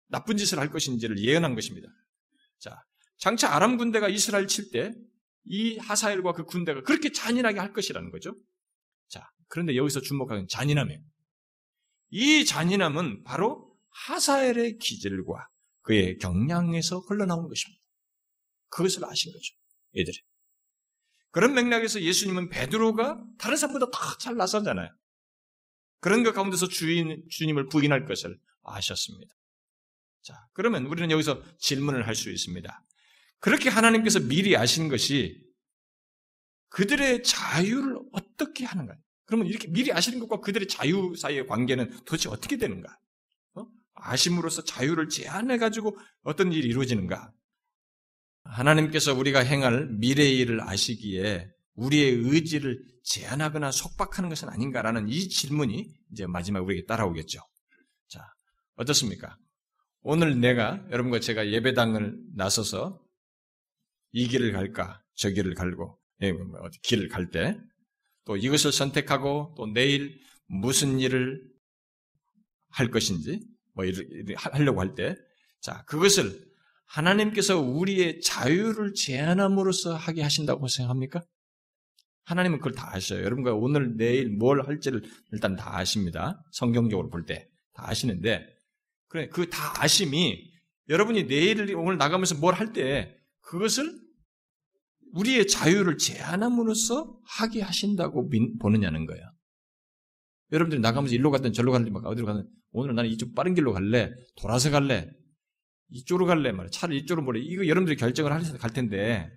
나쁜 짓을 할 것인지를 예언한 것입니다. 자, 장차 아람 군대가 이스라엘 칠 때 이 하사엘과 그 군대가 그렇게 잔인하게 할 것이라는 거죠. 자, 그런데 여기서 주목하는 잔인함이에요. 이 잔인함은 바로 하사엘의 기질과 그의 경량에서 흘러나오는 것입니다. 그것을 아신 거죠. 얘들이. 그런 맥락에서 예수님은 베드로가 다른 사람보다 더 잘 나서잖아요. 그런 것 가운데서 주인, 주님을 부인할 것을 아셨습니다. 자, 그러면 우리는 여기서 질문을 할 수 있습니다. 그렇게 하나님께서 미리 아신 것이 그들의 자유를 어떻게 하는가? 그러면 이렇게 미리 아시는 것과 그들의 자유 사이의 관계는 도대체 어떻게 되는가? 아심으로써 자유를 제한해가지고 어떤 일이 이루어지는가? 하나님께서 우리가 행할 미래의 일을 아시기에 우리의 의지를 제한하거나 속박하는 것은 아닌가라는 이 질문이 이제 마지막 우리에게 따라오겠죠. 자, 어떻습니까? 오늘 내가 여러분과 제가 예배당을 나서서 이 길을 갈까, 저 길을 갈고, 예, 뭐, 뭐, 길을 갈 때, 또 이것을 선택하고, 또 내일 무슨 일을 할 것인지, 뭐 이렇게 하려고 할 때, 자 그것을 하나님께서 우리의 자유를 제한함으로써 하게 하신다고 생각합니까? 하나님은 그걸 다 아셔요. 여러분과 오늘 내일 뭘 할지를 일단 다 아십니다. 성경적으로 볼 때 다 아시는데 그래 그 다 아심이 여러분이 내일 오늘 나가면서 뭘 할 때 그것을 우리의 자유를 제한함으로써 하게 하신다고 보느냐는 거예요. 여러분들이 나가면서 일로 갔든 절로 갔든 막 어디로 가든 오늘 나는 이쪽 빠른 길로 갈래 돌아서 갈래 이쪽으로 갈래 말이야 차를 이쪽으로 보래 이거 여러분들이 결정을 할 텐데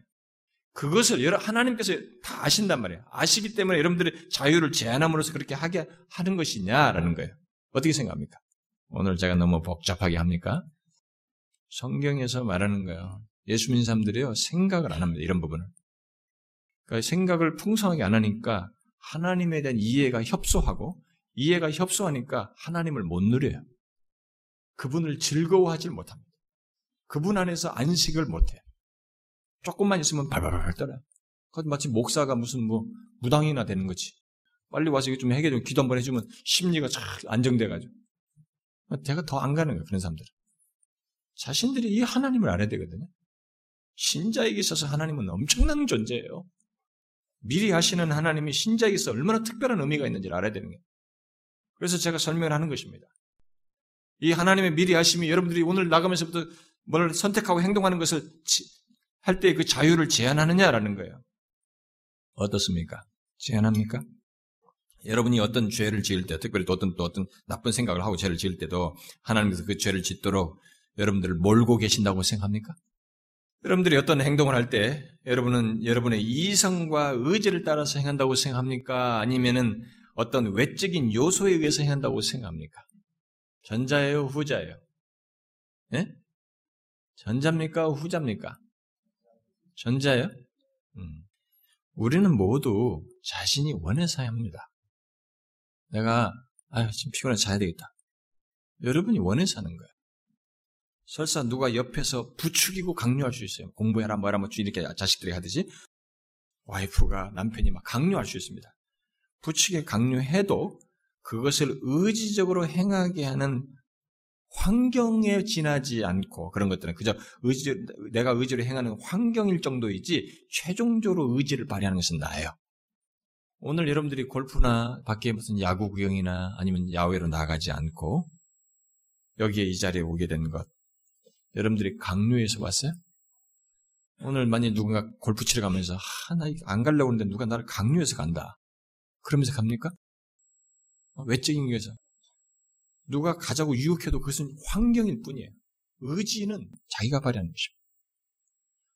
그것을 하나님께서 다 아신단 말이에요. 아시기 때문에 여러분들이 자유를 제한함으로써 그렇게 하게 하는 것이냐라는 거예요. 어떻게 생각합니까? 오늘 제가 너무 복잡하게 합니까? 성경에서 말하는 거예요. 예수 믿는 사람들이요 생각을 안 합니다. 이런 부분을. 그러니까 생각을 풍성하게 안 하니까 하나님에 대한 이해가 협소하고 이해가 협소하니까 하나님을 못 누려요. 그분을 즐거워하지 못합니다. 그분 안에서 안식을 못해. 조금만 있으면 발발발 떨어요. 마치 목사가 무슨 뭐 무당이나 되는 거지. 빨리 와서 이거 좀 해결 좀 기도 한번 해주면 심리가 쫙 안정돼가지고. 제가 더 안 가는 거예요, 그런 사람들은. 자신들이 이 하나님을 알아야 되거든요. 신자에게 있어서 하나님은 엄청난 존재예요. 미리 하시는 하나님이 신자에게 있어 얼마나 특별한 의미가 있는지를 알아야 되는 거예요. 그래서 제가 설명을 하는 것입니다. 이 하나님의 미리 하심이 여러분들이 오늘 나가면서부터 뭘 선택하고 행동하는 것을 할 때 그 자유를 제한하느냐라는 거예요. 어떻습니까? 제한합니까? 여러분이 어떤 죄를 지을 때, 특별히 또 어떤, 또 어떤 나쁜 생각을 하고 죄를 지을 때도 하나님께서 그 죄를 짓도록 여러분들을 몰고 계신다고 생각합니까? 여러분들이 어떤 행동을 할 때 여러분은 여러분의 이성과 의지를 따라서 행한다고 생각합니까? 아니면은 어떤 외적인 요소에 의해서 행한다고 생각합니까? 전자예요, 후자예요? 예? 전자입니까? 후자입니까? 전자예요? 음. 우리는 모두 자신이 원해서 합니다. 내가 아유 지금 피곤해서 자야 되겠다. 여러분이 원해서 하는 거예요. 설사 누가 옆에서 부추기고 강요할 수 있어요. 공부해라 뭐해라 뭐 이렇게 자식들이 하듯이 와이프가 남편이 막 강요할 수 있습니다. 부추기 강요해도 그것을 의지적으로 행하게 하는 환경에 지나지 않고 그런 것들은 그저 의지 내가 의지로 행하는 환경일 정도이지 최종적으로 의지를 발휘하는 것은 나예요. 오늘 여러분들이 골프나 밖에 무슨 야구 구경이나 아니면 야외로 나가지 않고 여기에 이 자리에 오게 된 것, 여러분들이 강요해서 왔어요? 오늘 만약 누군가 골프 치러 가면서 하나 안 가려고 하는데 누가 나를 강요해서 간다. 그러면서 갑니까? 어, 외적인 위해서 누가 가자고 유혹해도 그것은 환경일 뿐이에요. 의지는 자기가 발휘하는 것입니다.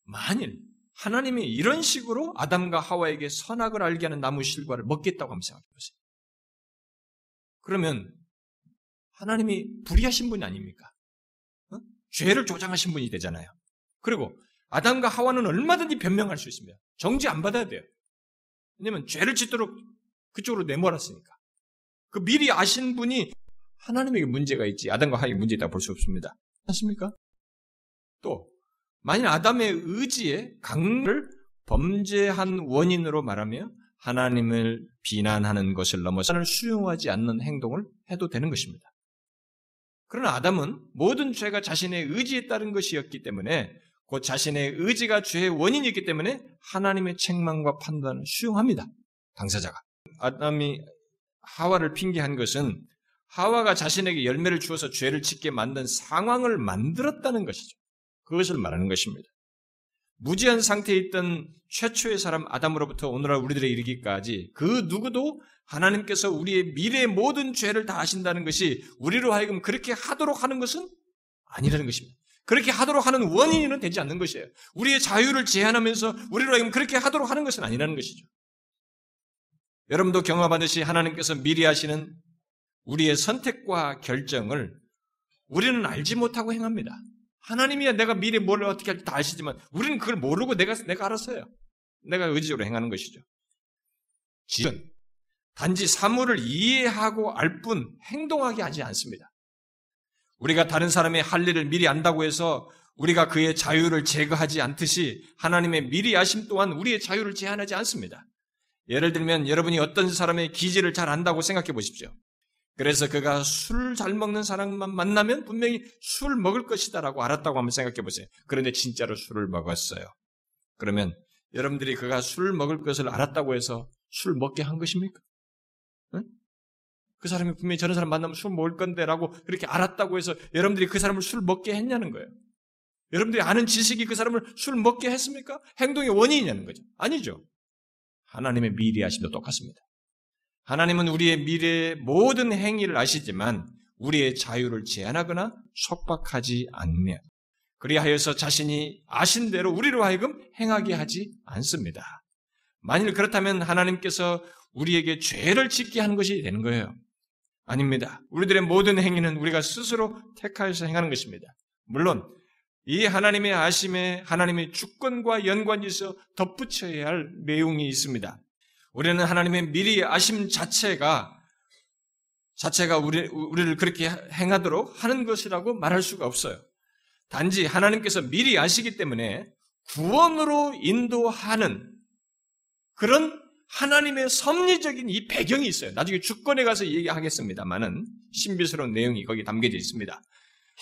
만일 하나님이 이런 식으로 아담과 하와에게 선악을 알게 하는 나무 실과를 먹겠다고 한번 생각해 보세요. 그러면 하나님이 불의하신 분이 아닙니까? 어? 죄를 조장하신 분이 되잖아요. 그리고 아담과 하와는 얼마든지 변명할 수 있습니다. 정지 안 받아야 돼요. 왜냐면 죄를 짓도록 그쪽으로 내몰았으니까. 그 미리 아신 분이 하나님에게 문제가 있지 아담과 하와에게 문제 있다고 볼수 없습니다. 맞습니까? 또 만일 아담의 의지에 강을 범죄한 원인으로 말하며 하나님을 비난하는 것을 넘어서 는 수용하지 않는 행동을 해도 되는 것입니다. 그러나 아담은 모든 죄가 자신의 의지에 따른 것이었기 때문에 곧 자신의 의지가 죄의 원인이었기 때문에 하나님의 책망과 판단을 수용합니다. 당사자가. 아담이 하와를 핑계한 것은 하와가 자신에게 열매를 주어서 죄를 짓게 만든 상황을 만들었다는 것이죠. 그것을 말하는 것입니다. 무지한 상태에 있던 최초의 사람 아담으로부터 오늘날 우리들에 이르기까지 그 누구도 하나님께서 우리의 미래의 모든 죄를 다 아신다는 것이 우리로 하여금 그렇게 하도록 하는 것은 아니라는 것입니다. 그렇게 하도록 하는 원인은 되지 않는 것이에요. 우리의 자유를 제한하면서 우리로 하여금 그렇게 하도록 하는 것은 아니라는 것이죠. 여러분도 경험하듯이 하나님께서 미리 하시는 우리의 선택과 결정을 우리는 알지 못하고 행합니다. 하나님이야 내가 미래 뭘 어떻게 할지 다 아시지만 우리는 그걸 모르고 내가 내가 알았어요. 내가 의지적으로 행하는 것이죠. 지은 단지 사물을 이해하고 알 뿐 행동하게 하지 않습니다. 우리가 다른 사람의 할 일을 미리 안다고 해서 우리가 그의 자유를 제거하지 않듯이 하나님의 미리 아심 또한 우리의 자유를 제한하지 않습니다. 예를 들면 여러분이 어떤 사람의 기질을 잘 안다고 생각해 보십시오. 그래서 그가 술 잘 먹는 사람만 만나면 분명히 술 먹을 것이다라고 알았다고 한번 생각해 보세요. 그런데 진짜로 술을 먹었어요. 그러면 여러분들이 그가 술 먹을 것을 알았다고 해서 술 먹게 한 것입니까? 응? 그 사람이 분명히 저런 사람 만나면 술 먹을 건데라고 그렇게 알았다고 해서 여러분들이 그 사람을 술 먹게 했냐는 거예요. 여러분들이 아는 지식이 그 사람을 술 먹게 했습니까? 행동의 원인이냐는 거죠. 아니죠. 하나님의 미리 하심도 똑같습니다. 하나님은 우리의 미래의 모든 행위를 아시지만 우리의 자유를 제한하거나 속박하지 않며 그리하여서 자신이 아신 대로 우리로 하여금 행하게 하지 않습니다. 만일 그렇다면 하나님께서 우리에게 죄를 짓게 하는 것이 되는 거예요. 아닙니다. 우리들의 모든 행위는 우리가 스스로 택하여서 행하는 것입니다. 물론 이 하나님의 아심에 하나님의 주권과 연관이 있어 덧붙여야 할 내용이 있습니다. 우리는 하나님의 미리 아심 자체가 자체가 우리, 우리를 그렇게 행하도록 하는 것이라고 말할 수가 없어요. 단지 하나님께서 미리 아시기 때문에 구원으로 인도하는 그런 하나님의 섭리적인 이 배경이 있어요. 나중에 주권에 가서 얘기하겠습니다만은 신비스러운 내용이 거기 담겨져 있습니다.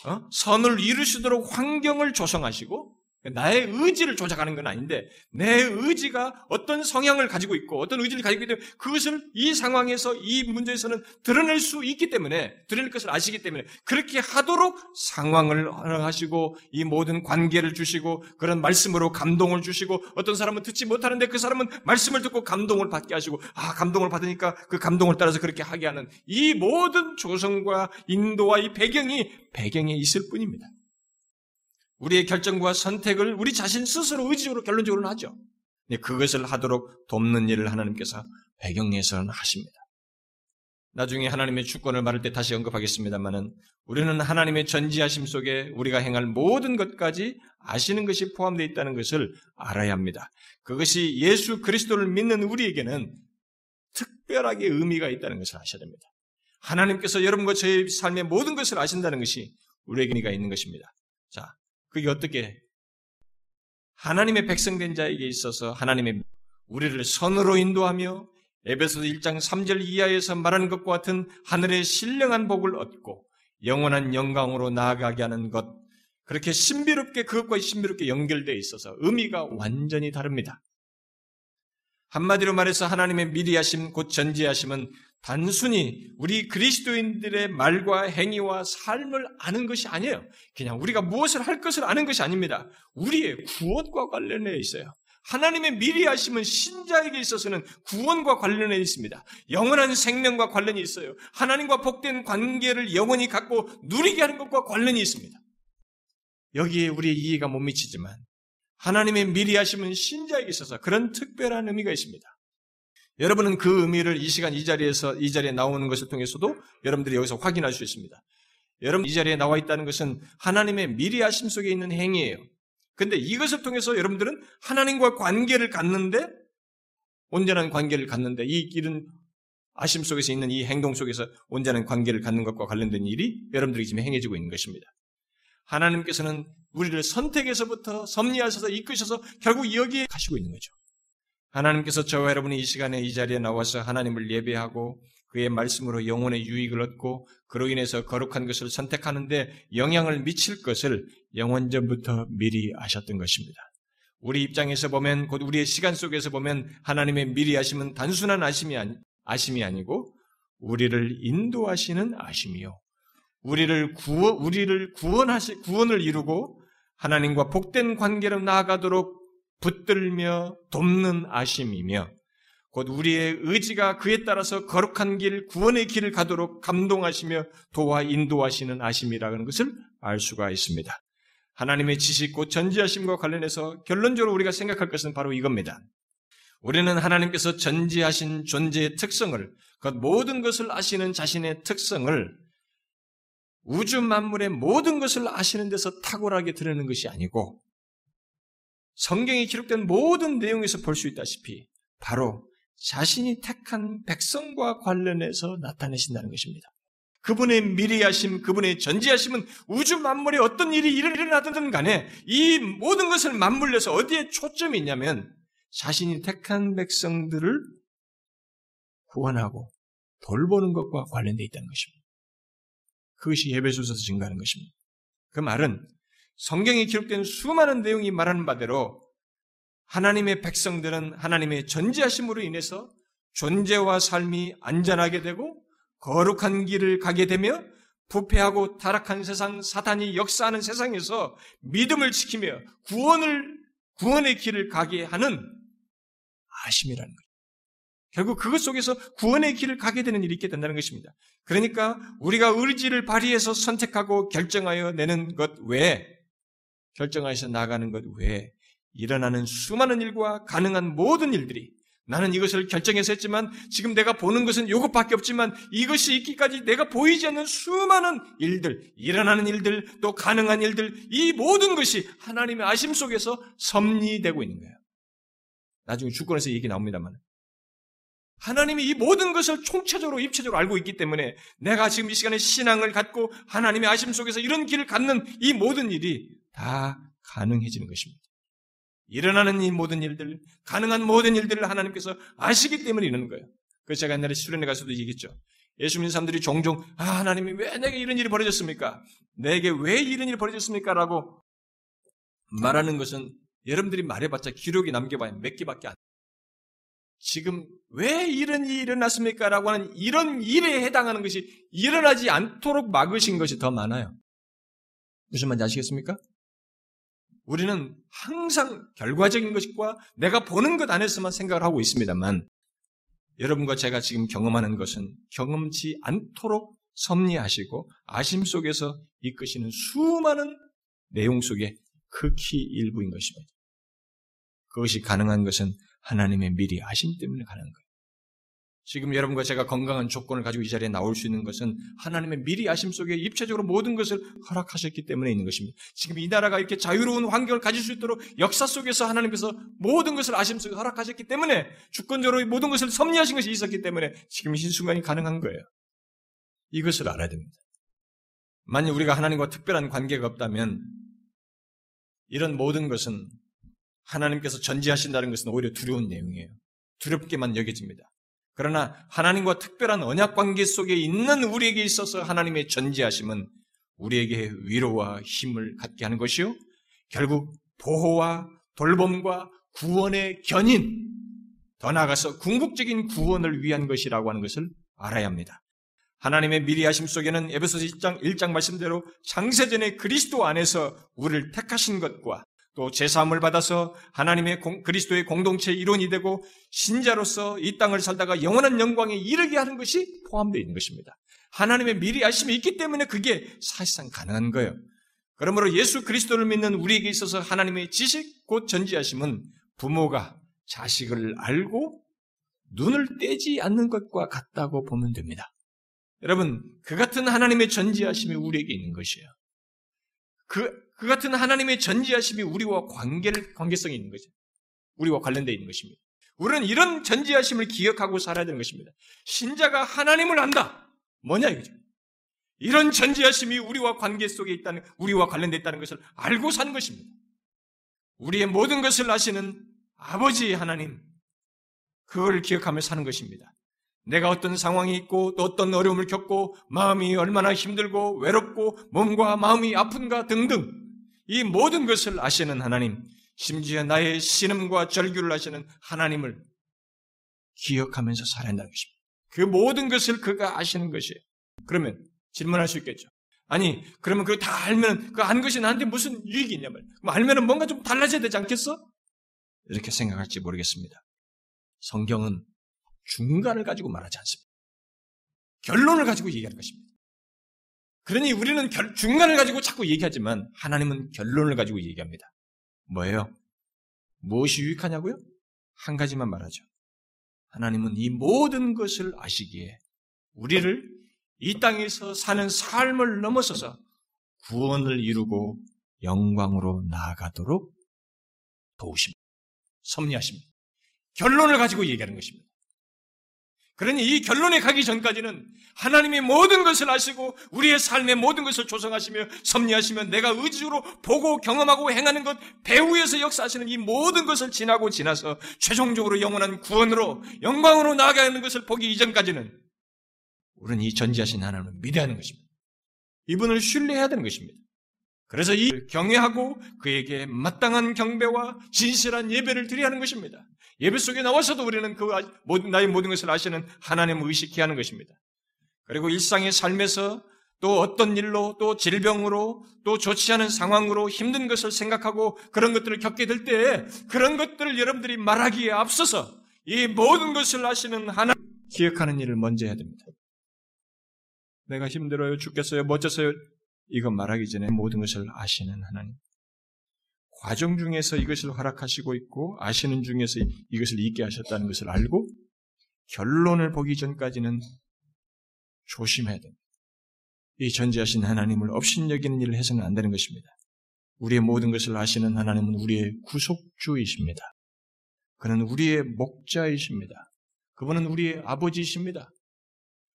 어? 선을 이루시도록 환경을 조성하시고 나의 의지를 조작하는 건 아닌데 내 의지가 어떤 성향을 가지고 있고 어떤 의지를 가지고 있기 때문에 그것을 이 상황에서 이 문제에서는 드러낼 수 있기 때문에 드러낼 것을 아시기 때문에 그렇게 하도록 상황을 허락하시고 이 모든 관계를 주시고 그런 말씀으로 감동을 주시고 어떤 사람은 듣지 못하는데 그 사람은 말씀을 듣고 감동을 받게 하시고 아 감동을 받으니까 그 감동을 따라서 그렇게 하게 하는 이 모든 조성과 인도와 이 배경이 배경에 있을 뿐입니다. 우리의 결정과 선택을 우리 자신 스스로 의지적으로 결론적으로는 하죠. 그것을 하도록 돕는 일을 하나님께서 배경에서는 하십니다. 나중에 하나님의 주권을 말할 때 다시 언급하겠습니다만은 우리는 하나님의 전지하심 속에 우리가 행할 모든 것까지 아시는 것이 포함되어 있다는 것을 알아야 합니다. 그것이 예수 그리스도를 믿는 우리에게는 특별하게 의미가 있다는 것을 아셔야 됩니다. 하나님께서 여러분과 저의 삶의 모든 것을 아신다는 것이 우리에게 의미가 있는 것입니다. 자, 그게 어떻게 하나님의 백성된 자에게 있어서 하나님의 우리를 선으로 인도하며 에베소 1장 3절 이하에서 말하는 것과 같은 하늘의 신령한 복을 얻고 영원한 영광으로 나아가게 하는 것 그렇게 신비롭게 그것과 신비롭게 연결되어 있어서 의미가 완전히 다릅니다. 한마디로 말해서 하나님의 미리 하심 곧 전지하심은 단순히 우리 그리스도인들의 말과 행위와 삶을 아는 것이 아니에요. 그냥 우리가 무엇을 할 것을 아는 것이 아닙니다. 우리의 구원과 관련해 있어요. 하나님의 미리 하심은 신자에게 있어서는 구원과 관련해 있습니다. 영원한 생명과 관련이 있어요. 하나님과 복된 관계를 영원히 갖고 누리게 하는 것과 관련이 있습니다. 여기에 우리의 이해가 못 미치지만 하나님의 미리 하심은 신자에게 있어서 그런 특별한 의미가 있습니다. 여러분은 그 의미를 이 시간 이 자리에서 이 자리에 나오는 것을 통해서도 여러분들이 여기서 확인할 수 있습니다. 여러분 이 자리에 나와 있다는 것은 하나님의 미리 하심 속에 있는 행위예요. 근데 이것을 통해서 여러분들은 하나님과 관계를 갖는데 온전한 관계를 갖는데 이 길은 아심 속에서 있는 이 행동 속에서 온전한 관계를 갖는 것과 관련된 일이 여러분들이 지금 행해지고 있는 것입니다. 하나님께서는 우리를 선택에서부터 섭리하셔서 이끄셔서 결국 여기에 가시고 있는 거죠. 하나님께서 저와 여러분이 이 시간에 이 자리에 나와서 하나님을 예배하고 그의 말씀으로 영혼의 유익을 얻고 그로 인해서 거룩한 것을 선택하는데 영향을 미칠 것을 영원전부터 미리 아셨던 것입니다. 우리 입장에서 보면 곧 우리의 시간 속에서 보면 하나님의 미리 아심은 단순한 아심이 아니, 아심이 아니고 우리를 인도하시는 아심이요. 우리를 구원 우리를 구원하시 구원을 이루고 하나님과 복된 관계로 나아가도록 붙들며 돕는 아심이며 곧 우리의 의지가 그에 따라서 거룩한 길, 구원의 길을 가도록 감동하시며 도와 인도하시는 아심이라는 것을 알 수가 있습니다. 하나님의 지식 곧 전지하심과 관련해서 결론적으로 우리가 생각할 것은 바로 이겁니다. 우리는 하나님께서 전지하신 존재의 특성을, 그 모든 것을 아시는 자신의 특성을 우주 만물의 모든 것을 아시는 데서 탁월하게 드러내는 것이 아니고 성경에 기록된 모든 내용에서 볼 수 있다시피 바로 자신이 택한 백성과 관련해서 나타내신다는 것입니다. 그분의 미리 하심, 그분의 전지하심은 우주 만물에 어떤 일이 일어나든 간에 이 모든 것을 맞물려서 어디에 초점이 있냐면 자신이 택한 백성들을 구원하고 돌보는 것과 관련되어 있다는 것입니다. 그것이 예배소서에서 증가하는 것입니다. 그 말은 성경에 기록된 수많은 내용이 말하는 바대로 하나님의 백성들은 하나님의 전지하심으로 인해서 존재와 삶이 안전하게 되고 거룩한 길을 가게 되며 부패하고 타락한 세상, 사탄이 역사하는 세상에서 믿음을 지키며 구원을, 구원의 길을 가게 하는 아심이라는 거예요. 결국 그것 속에서 구원의 길을 가게 되는 일이 있게 된다는 것입니다. 그러니까 우리가 의지를 발휘해서 선택하고 결정하여 내는 것 외에, 결정하여서 나가는 것 외에 일어나는 수많은 일과 가능한 모든 일들이 나는 이것을 결정해서 했지만 지금 내가 보는 것은 이것밖에 없지만 이것이 있기까지 내가 보이지 않는 수많은 일들, 일어나는 일들, 또 가능한 일들, 이 모든 것이 하나님의 아심 속에서 섭리되고 있는 거예요. 나중에 주권에서 얘기 나옵니다만. 하나님이 이 모든 것을 총체적으로 입체적으로 알고 있기 때문에 내가 지금 이 시간에 신앙을 갖고 하나님의 아심 속에서 이런 길을 갖는 이 모든 일이 다 가능해지는 것입니다. 일어나는 이 모든 일들, 가능한 모든 일들을 하나님께서 아시기 때문에 이러는 거예요. 그래서 제가 옛날에 수련회 가서도 얘기했죠. 예수 믿는 사람들이 종종 아 하나님이 왜 내게 이런 일이 벌어졌습니까? 내게 왜 이런 일이 벌어졌습니까? 라고 말하는 것은 여러분들이 말해봤자 기록이 남겨봐야 몇 개밖에 안 지금 왜 이런 일이 일어났습니까? 라고 하는 이런 일에 해당하는 것이 일어나지 않도록 막으신 것이 더 많아요. 무슨 말인지 아시겠습니까? 우리는 항상 결과적인 것과 내가 보는 것 안에서만 생각을 하고 있습니다만 여러분과 제가 지금 경험하는 것은 경험치 않도록 섭리하시고 아심 속에서 이끄시는 수많은 내용 속에 극히 일부인 것입니다. 그것이 가능한 것은 하나님의 미리 아심 때문에 가능한 거예요. 지금 여러분과 제가 건강한 조건을 가지고 이 자리에 나올 수 있는 것은 하나님의 미리 아심 속에 입체적으로 모든 것을 허락하셨기 때문에 있는 것입니다. 지금 이 나라가 이렇게 자유로운 환경을 가질 수 있도록 역사 속에서 하나님께서 모든 것을 아심 속에 허락하셨기 때문에 주권적으로 모든 것을 섭리하신 것이 있었기 때문에 지금 이 순간이 가능한 거예요. 이것을 알아야 됩니다. 만약 우리가 하나님과 특별한 관계가 없다면 이런 모든 것은 하나님께서 전지하신다는 것은 오히려 두려운 내용이에요. 두렵게만 여겨집니다. 그러나 하나님과 특별한 언약 관계 속에 있는 우리에게 있어서 하나님의 전지하심은 우리에게 위로와 힘을 갖게 하는 것이요. 결국 보호와 돌봄과 구원의 견인, 더 나아가서 궁극적인 구원을 위한 것이라고 하는 것을 알아야 합니다. 하나님의 미리 하심 속에는 에베소서 1장, 1장 말씀대로 창세전에 그리스도 안에서 우리를 택하신 것과 또 제사함을 받아서 하나님의 공, 그리스도의 공동체 일원이 되고 신자로서 이 땅을 살다가 영원한 영광에 이르게 하는 것이 포함되어 있는 것입니다. 하나님의 미리 아심이 있기 때문에 그게 사실상 가능한 거예요. 그러므로 예수 그리스도를 믿는 우리에게 있어서 하나님의 지식 곧 전지하심은 부모가 자식을 알고 눈을 떼지 않는 것과 같다고 보면 됩니다. 여러분, 그 같은 하나님의 전지하심이 우리에게 있는 것이에요. 그, 그 같은 하나님의 전지하심이 우리와 관계를, 관계성이 있는 거죠. 우리와 관련되어 있는 것입니다. 우리는 이런 전지하심을 기억하고 살아야 되는 것입니다. 신자가 하나님을 안다. 뭐냐 이거죠. 이런 전지하심이 우리와 관계 속에 있다는, 우리와 관련되어 있다는 것을 알고 사는 것입니다. 우리의 모든 것을 아시는 아버지 하나님, 그걸 기억하며 사는 것입니다. 내가 어떤 상황이 있고 또 어떤 어려움을 겪고 마음이 얼마나 힘들고 외롭고 몸과 마음이 아픈가 등등 이 모든 것을 아시는 하나님, 심지어 나의 신음과 절규를 아시는 하나님을 기억하면서 살아야 한다는 것입니다. 그 모든 것을 그가 아시는 것이에요. 그러면 질문할 수 있겠죠. 아니, 그러면 그거 다 알면, 그 안 것이 나한테 무슨 유익이 있냐면, 알면은 뭔가 좀 달라져야 되지 않겠어? 이렇게 생각할지 모르겠습니다. 성경은 중간을 가지고 말하지 않습니다. 결론을 가지고 얘기하는 것입니다. 그러니 우리는 결, 중간을 가지고 자꾸 얘기하지만 하나님은 결론을 가지고 얘기합니다. 뭐예요? 무엇이 유익하냐고요? 한 가지만 말하죠. 하나님은 이 모든 것을 아시기에 우리를 이 땅에서 사는 삶을 넘어서서 구원을 이루고 영광으로 나아가도록 도우십니다. 섭리하십니다. 결론을 가지고 얘기하는 것입니다. 그러니 이 결론에 가기 전까지는 하나님의 모든 것을 아시고 우리의 삶의 모든 것을 조성하시며 섭리하시며 내가 의지로 보고 경험하고 행하는 것 배후에서 역사하시는 이 모든 것을 지나고 지나서 최종적으로 영원한 구원으로 영광으로 나아가는 것을 보기 이전까지는 우리는 이 전지하신 하나님을 믿어야 하는 것입니다. 이분을 신뢰해야 되는 것입니다. 그래서 이 경외하고 그에게 마땅한 경배와 진실한 예배를 드려야 하는 것입니다. 예배 속에 나와서도 우리는 그 나의 모든 것을 아시는 하나님을 의식해야 하는 것입니다. 그리고 일상의 삶에서 또 어떤 일로 또 질병으로 또 좋지 않은 상황으로 힘든 것을 생각하고 그런 것들을 겪게 될때 그런 것들을 여러분들이 말하기에 앞서서 이 모든 것을 아시는 하나님 기억하는 일을 먼저 해야 됩니다. 내가 힘들어요, 죽겠어요, 멋졌어요. 이건 말하기 전에 모든 것을 아시는 하나님. 과정 중에서 이것을 허락하시고 있고 아시는 중에서 이것을 잊게 하셨다는 것을 알고 결론을 보기 전까지는 조심해야 됩니다. 이 전지하신 하나님을 업신여기는 일을 해서는 안 되는 것입니다. 우리의 모든 것을 아시는 하나님은 우리의 구속주이십니다. 그는 우리의 목자이십니다. 그분은 우리의 아버지이십니다.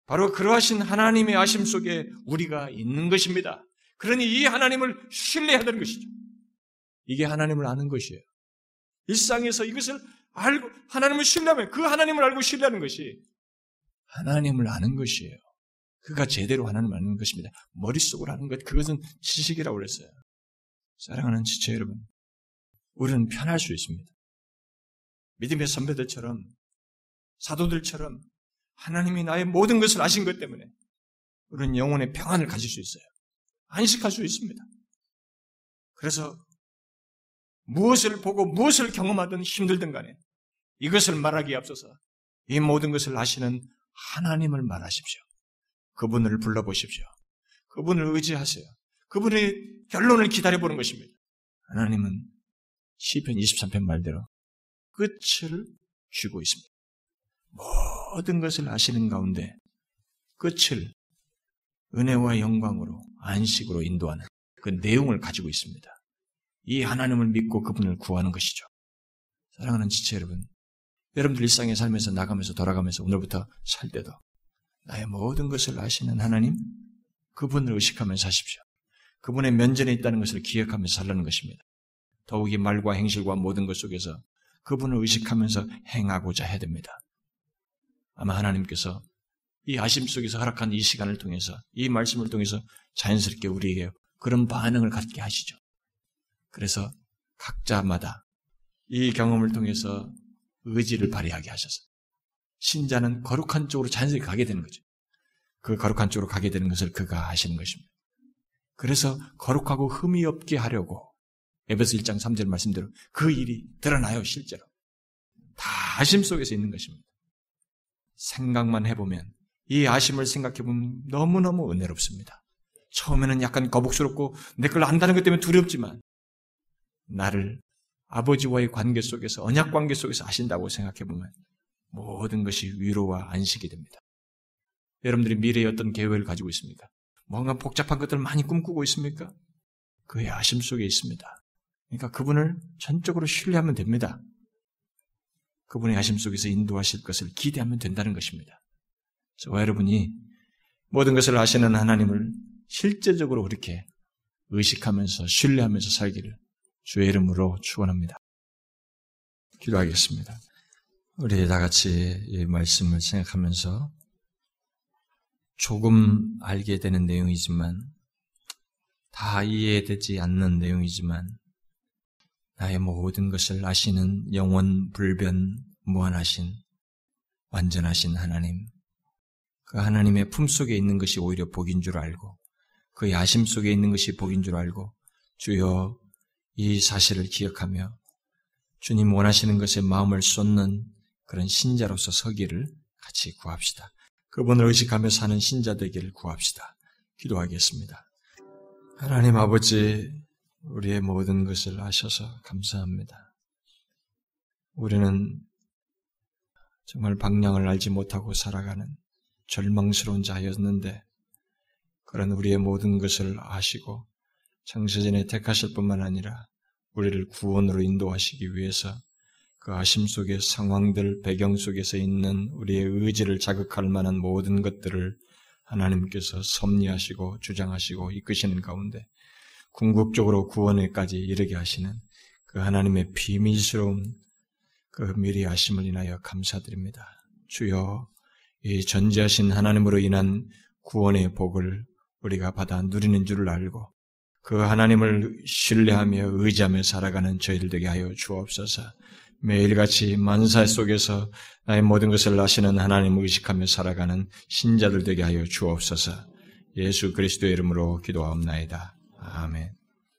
바로 그러하신 하나님의 아심 속에 우리가 있는 것입니다. 그러니 이 하나님을 신뢰해야 되는 것이죠. 이게 하나님을 아는 것이에요. 일상에서 이것을 알고 하나님을 신뢰하면 그 하나님을 알고 신뢰하는 것이 하나님을 아는 것이에요. 그가 제대로 하나님을 아는 것입니다. 머릿속으로 아는 것, 그것은 지식이라고 그랬어요. 사랑하는 지체 여러분, 우리는 편할 수 있습니다. 믿음의 선배들처럼, 사도들처럼 하나님이 나의 모든 것을 아신 것 때문에 우리는 영혼의 평안을 가질 수 있어요. 안식할 수 있습니다. 그래서 무엇을 보고 무엇을 경험하든 힘들든 간에 이것을 말하기에 앞서서 이 모든 것을 아시는 하나님을 말하십시오. 그분을 불러보십시오. 그분을 의지하세요. 그분의 결론을 기다려보는 것입니다. 하나님은 시편 23편 말대로 끝을 쥐고 있습니다. 모든 것을 아시는 가운데 끝을 은혜와 영광으로 안식으로 인도하는 그 내용을 가지고 있습니다. 이 하나님을 믿고 그분을 구하는 것이죠. 사랑하는 지체 여러분, 여러분들 일상의 삶에서 나가면서 돌아가면서 오늘부터 살 때도 나의 모든 것을 아시는 하나님, 그분을 의식하면서 사십시오. 그분의 면전에 있다는 것을 기억하면서 살라는 것입니다. 더욱이 말과 행실과 모든 것 속에서 그분을 의식하면서 행하고자 해야 됩니다. 아마 하나님께서 이 아심 속에서 허락한 이 시간을 통해서 이 말씀을 통해서 자연스럽게 우리에게 그런 반응을 갖게 하시죠. 그래서 각자마다 이 경험을 통해서 의지를 발휘하게 하셔서 신자는 거룩한 쪽으로 자연스럽게 가게 되는 거죠. 그 거룩한 쪽으로 가게 되는 것을 그가 하시는 것입니다. 그래서 거룩하고 흠이 없게 하려고 에베소 1장 3절 말씀대로 그 일이 드러나요, 실제로. 다 아심 속에서 있는 것입니다. 생각만 해보면 이 아심을 생각해보면 너무너무 은혜롭습니다. 처음에는 약간 거북스럽고 내 걸 안다는 것 때문에 두렵지만 나를 아버지와의 관계 속에서 언약 관계 속에서 아신다고 생각해보면 모든 것이 위로와 안식이 됩니다. 여러분들이 미래에 어떤 계획을 가지고 있습니까? 뭔가 복잡한 것들을 많이 꿈꾸고 있습니까? 그의 아심 속에 있습니다. 그러니까 그분을 전적으로 신뢰하면 됩니다. 그분의 아심 속에서 인도하실 것을 기대하면 된다는 것입니다. 저와 여러분이 모든 것을 아시는 하나님을 실제적으로 그렇게 의식하면서 신뢰하면서 살기를 주의 이름으로 축원합니다. 기도하겠습니다. 우리 다 같이 이 말씀을 생각하면서 조금 알게 되는 내용이지만 다 이해되지 않는 내용이지만 나의 모든 것을 아시는 영원 불변 무한하신 완전하신 하나님 그 하나님의 품 속에 있는 것이 오히려 복인 줄 알고 그 야심 속에 있는 것이 복인 줄 알고 주여 이 사실을 기억하며 주님 원하시는 것에 마음을 쏟는 그런 신자로서 서기를 같이 구합시다. 그분을 의식하며 사는 신자 되기를 구합시다. 기도하겠습니다. 하나님 아버지, 우리의 모든 것을 아셔서 감사합니다. 우리는 정말 방향을 알지 못하고 살아가는 절망스러운 자였는데, 그런 우리의 모든 것을 아시고 창세전에 택하실 뿐만 아니라 우리를 구원으로 인도하시기 위해서 그 아심 속의 상황들, 배경 속에서 있는 우리의 의지를 자극할 만한 모든 것들을 하나님께서 섭리하시고 주장하시고 이끄시는 가운데 궁극적으로 구원에까지 이르게 하시는 그 하나님의 비밀스러운 그 미리 아심을 인하여 감사드립니다. 주여 이 전지하신 하나님으로 인한 구원의 복을 우리가 받아 누리는 줄을 알고 그 하나님을 신뢰하며 의지하며 살아가는 저희들 되게 하여 주옵소서. 매일같이 만사 속에서 나의 모든 것을 아시는 하나님을 의식하며 살아가는 신자들 되게 하여 주옵소서. 예수 그리스도의 이름으로 기도하옵나이다. 아멘.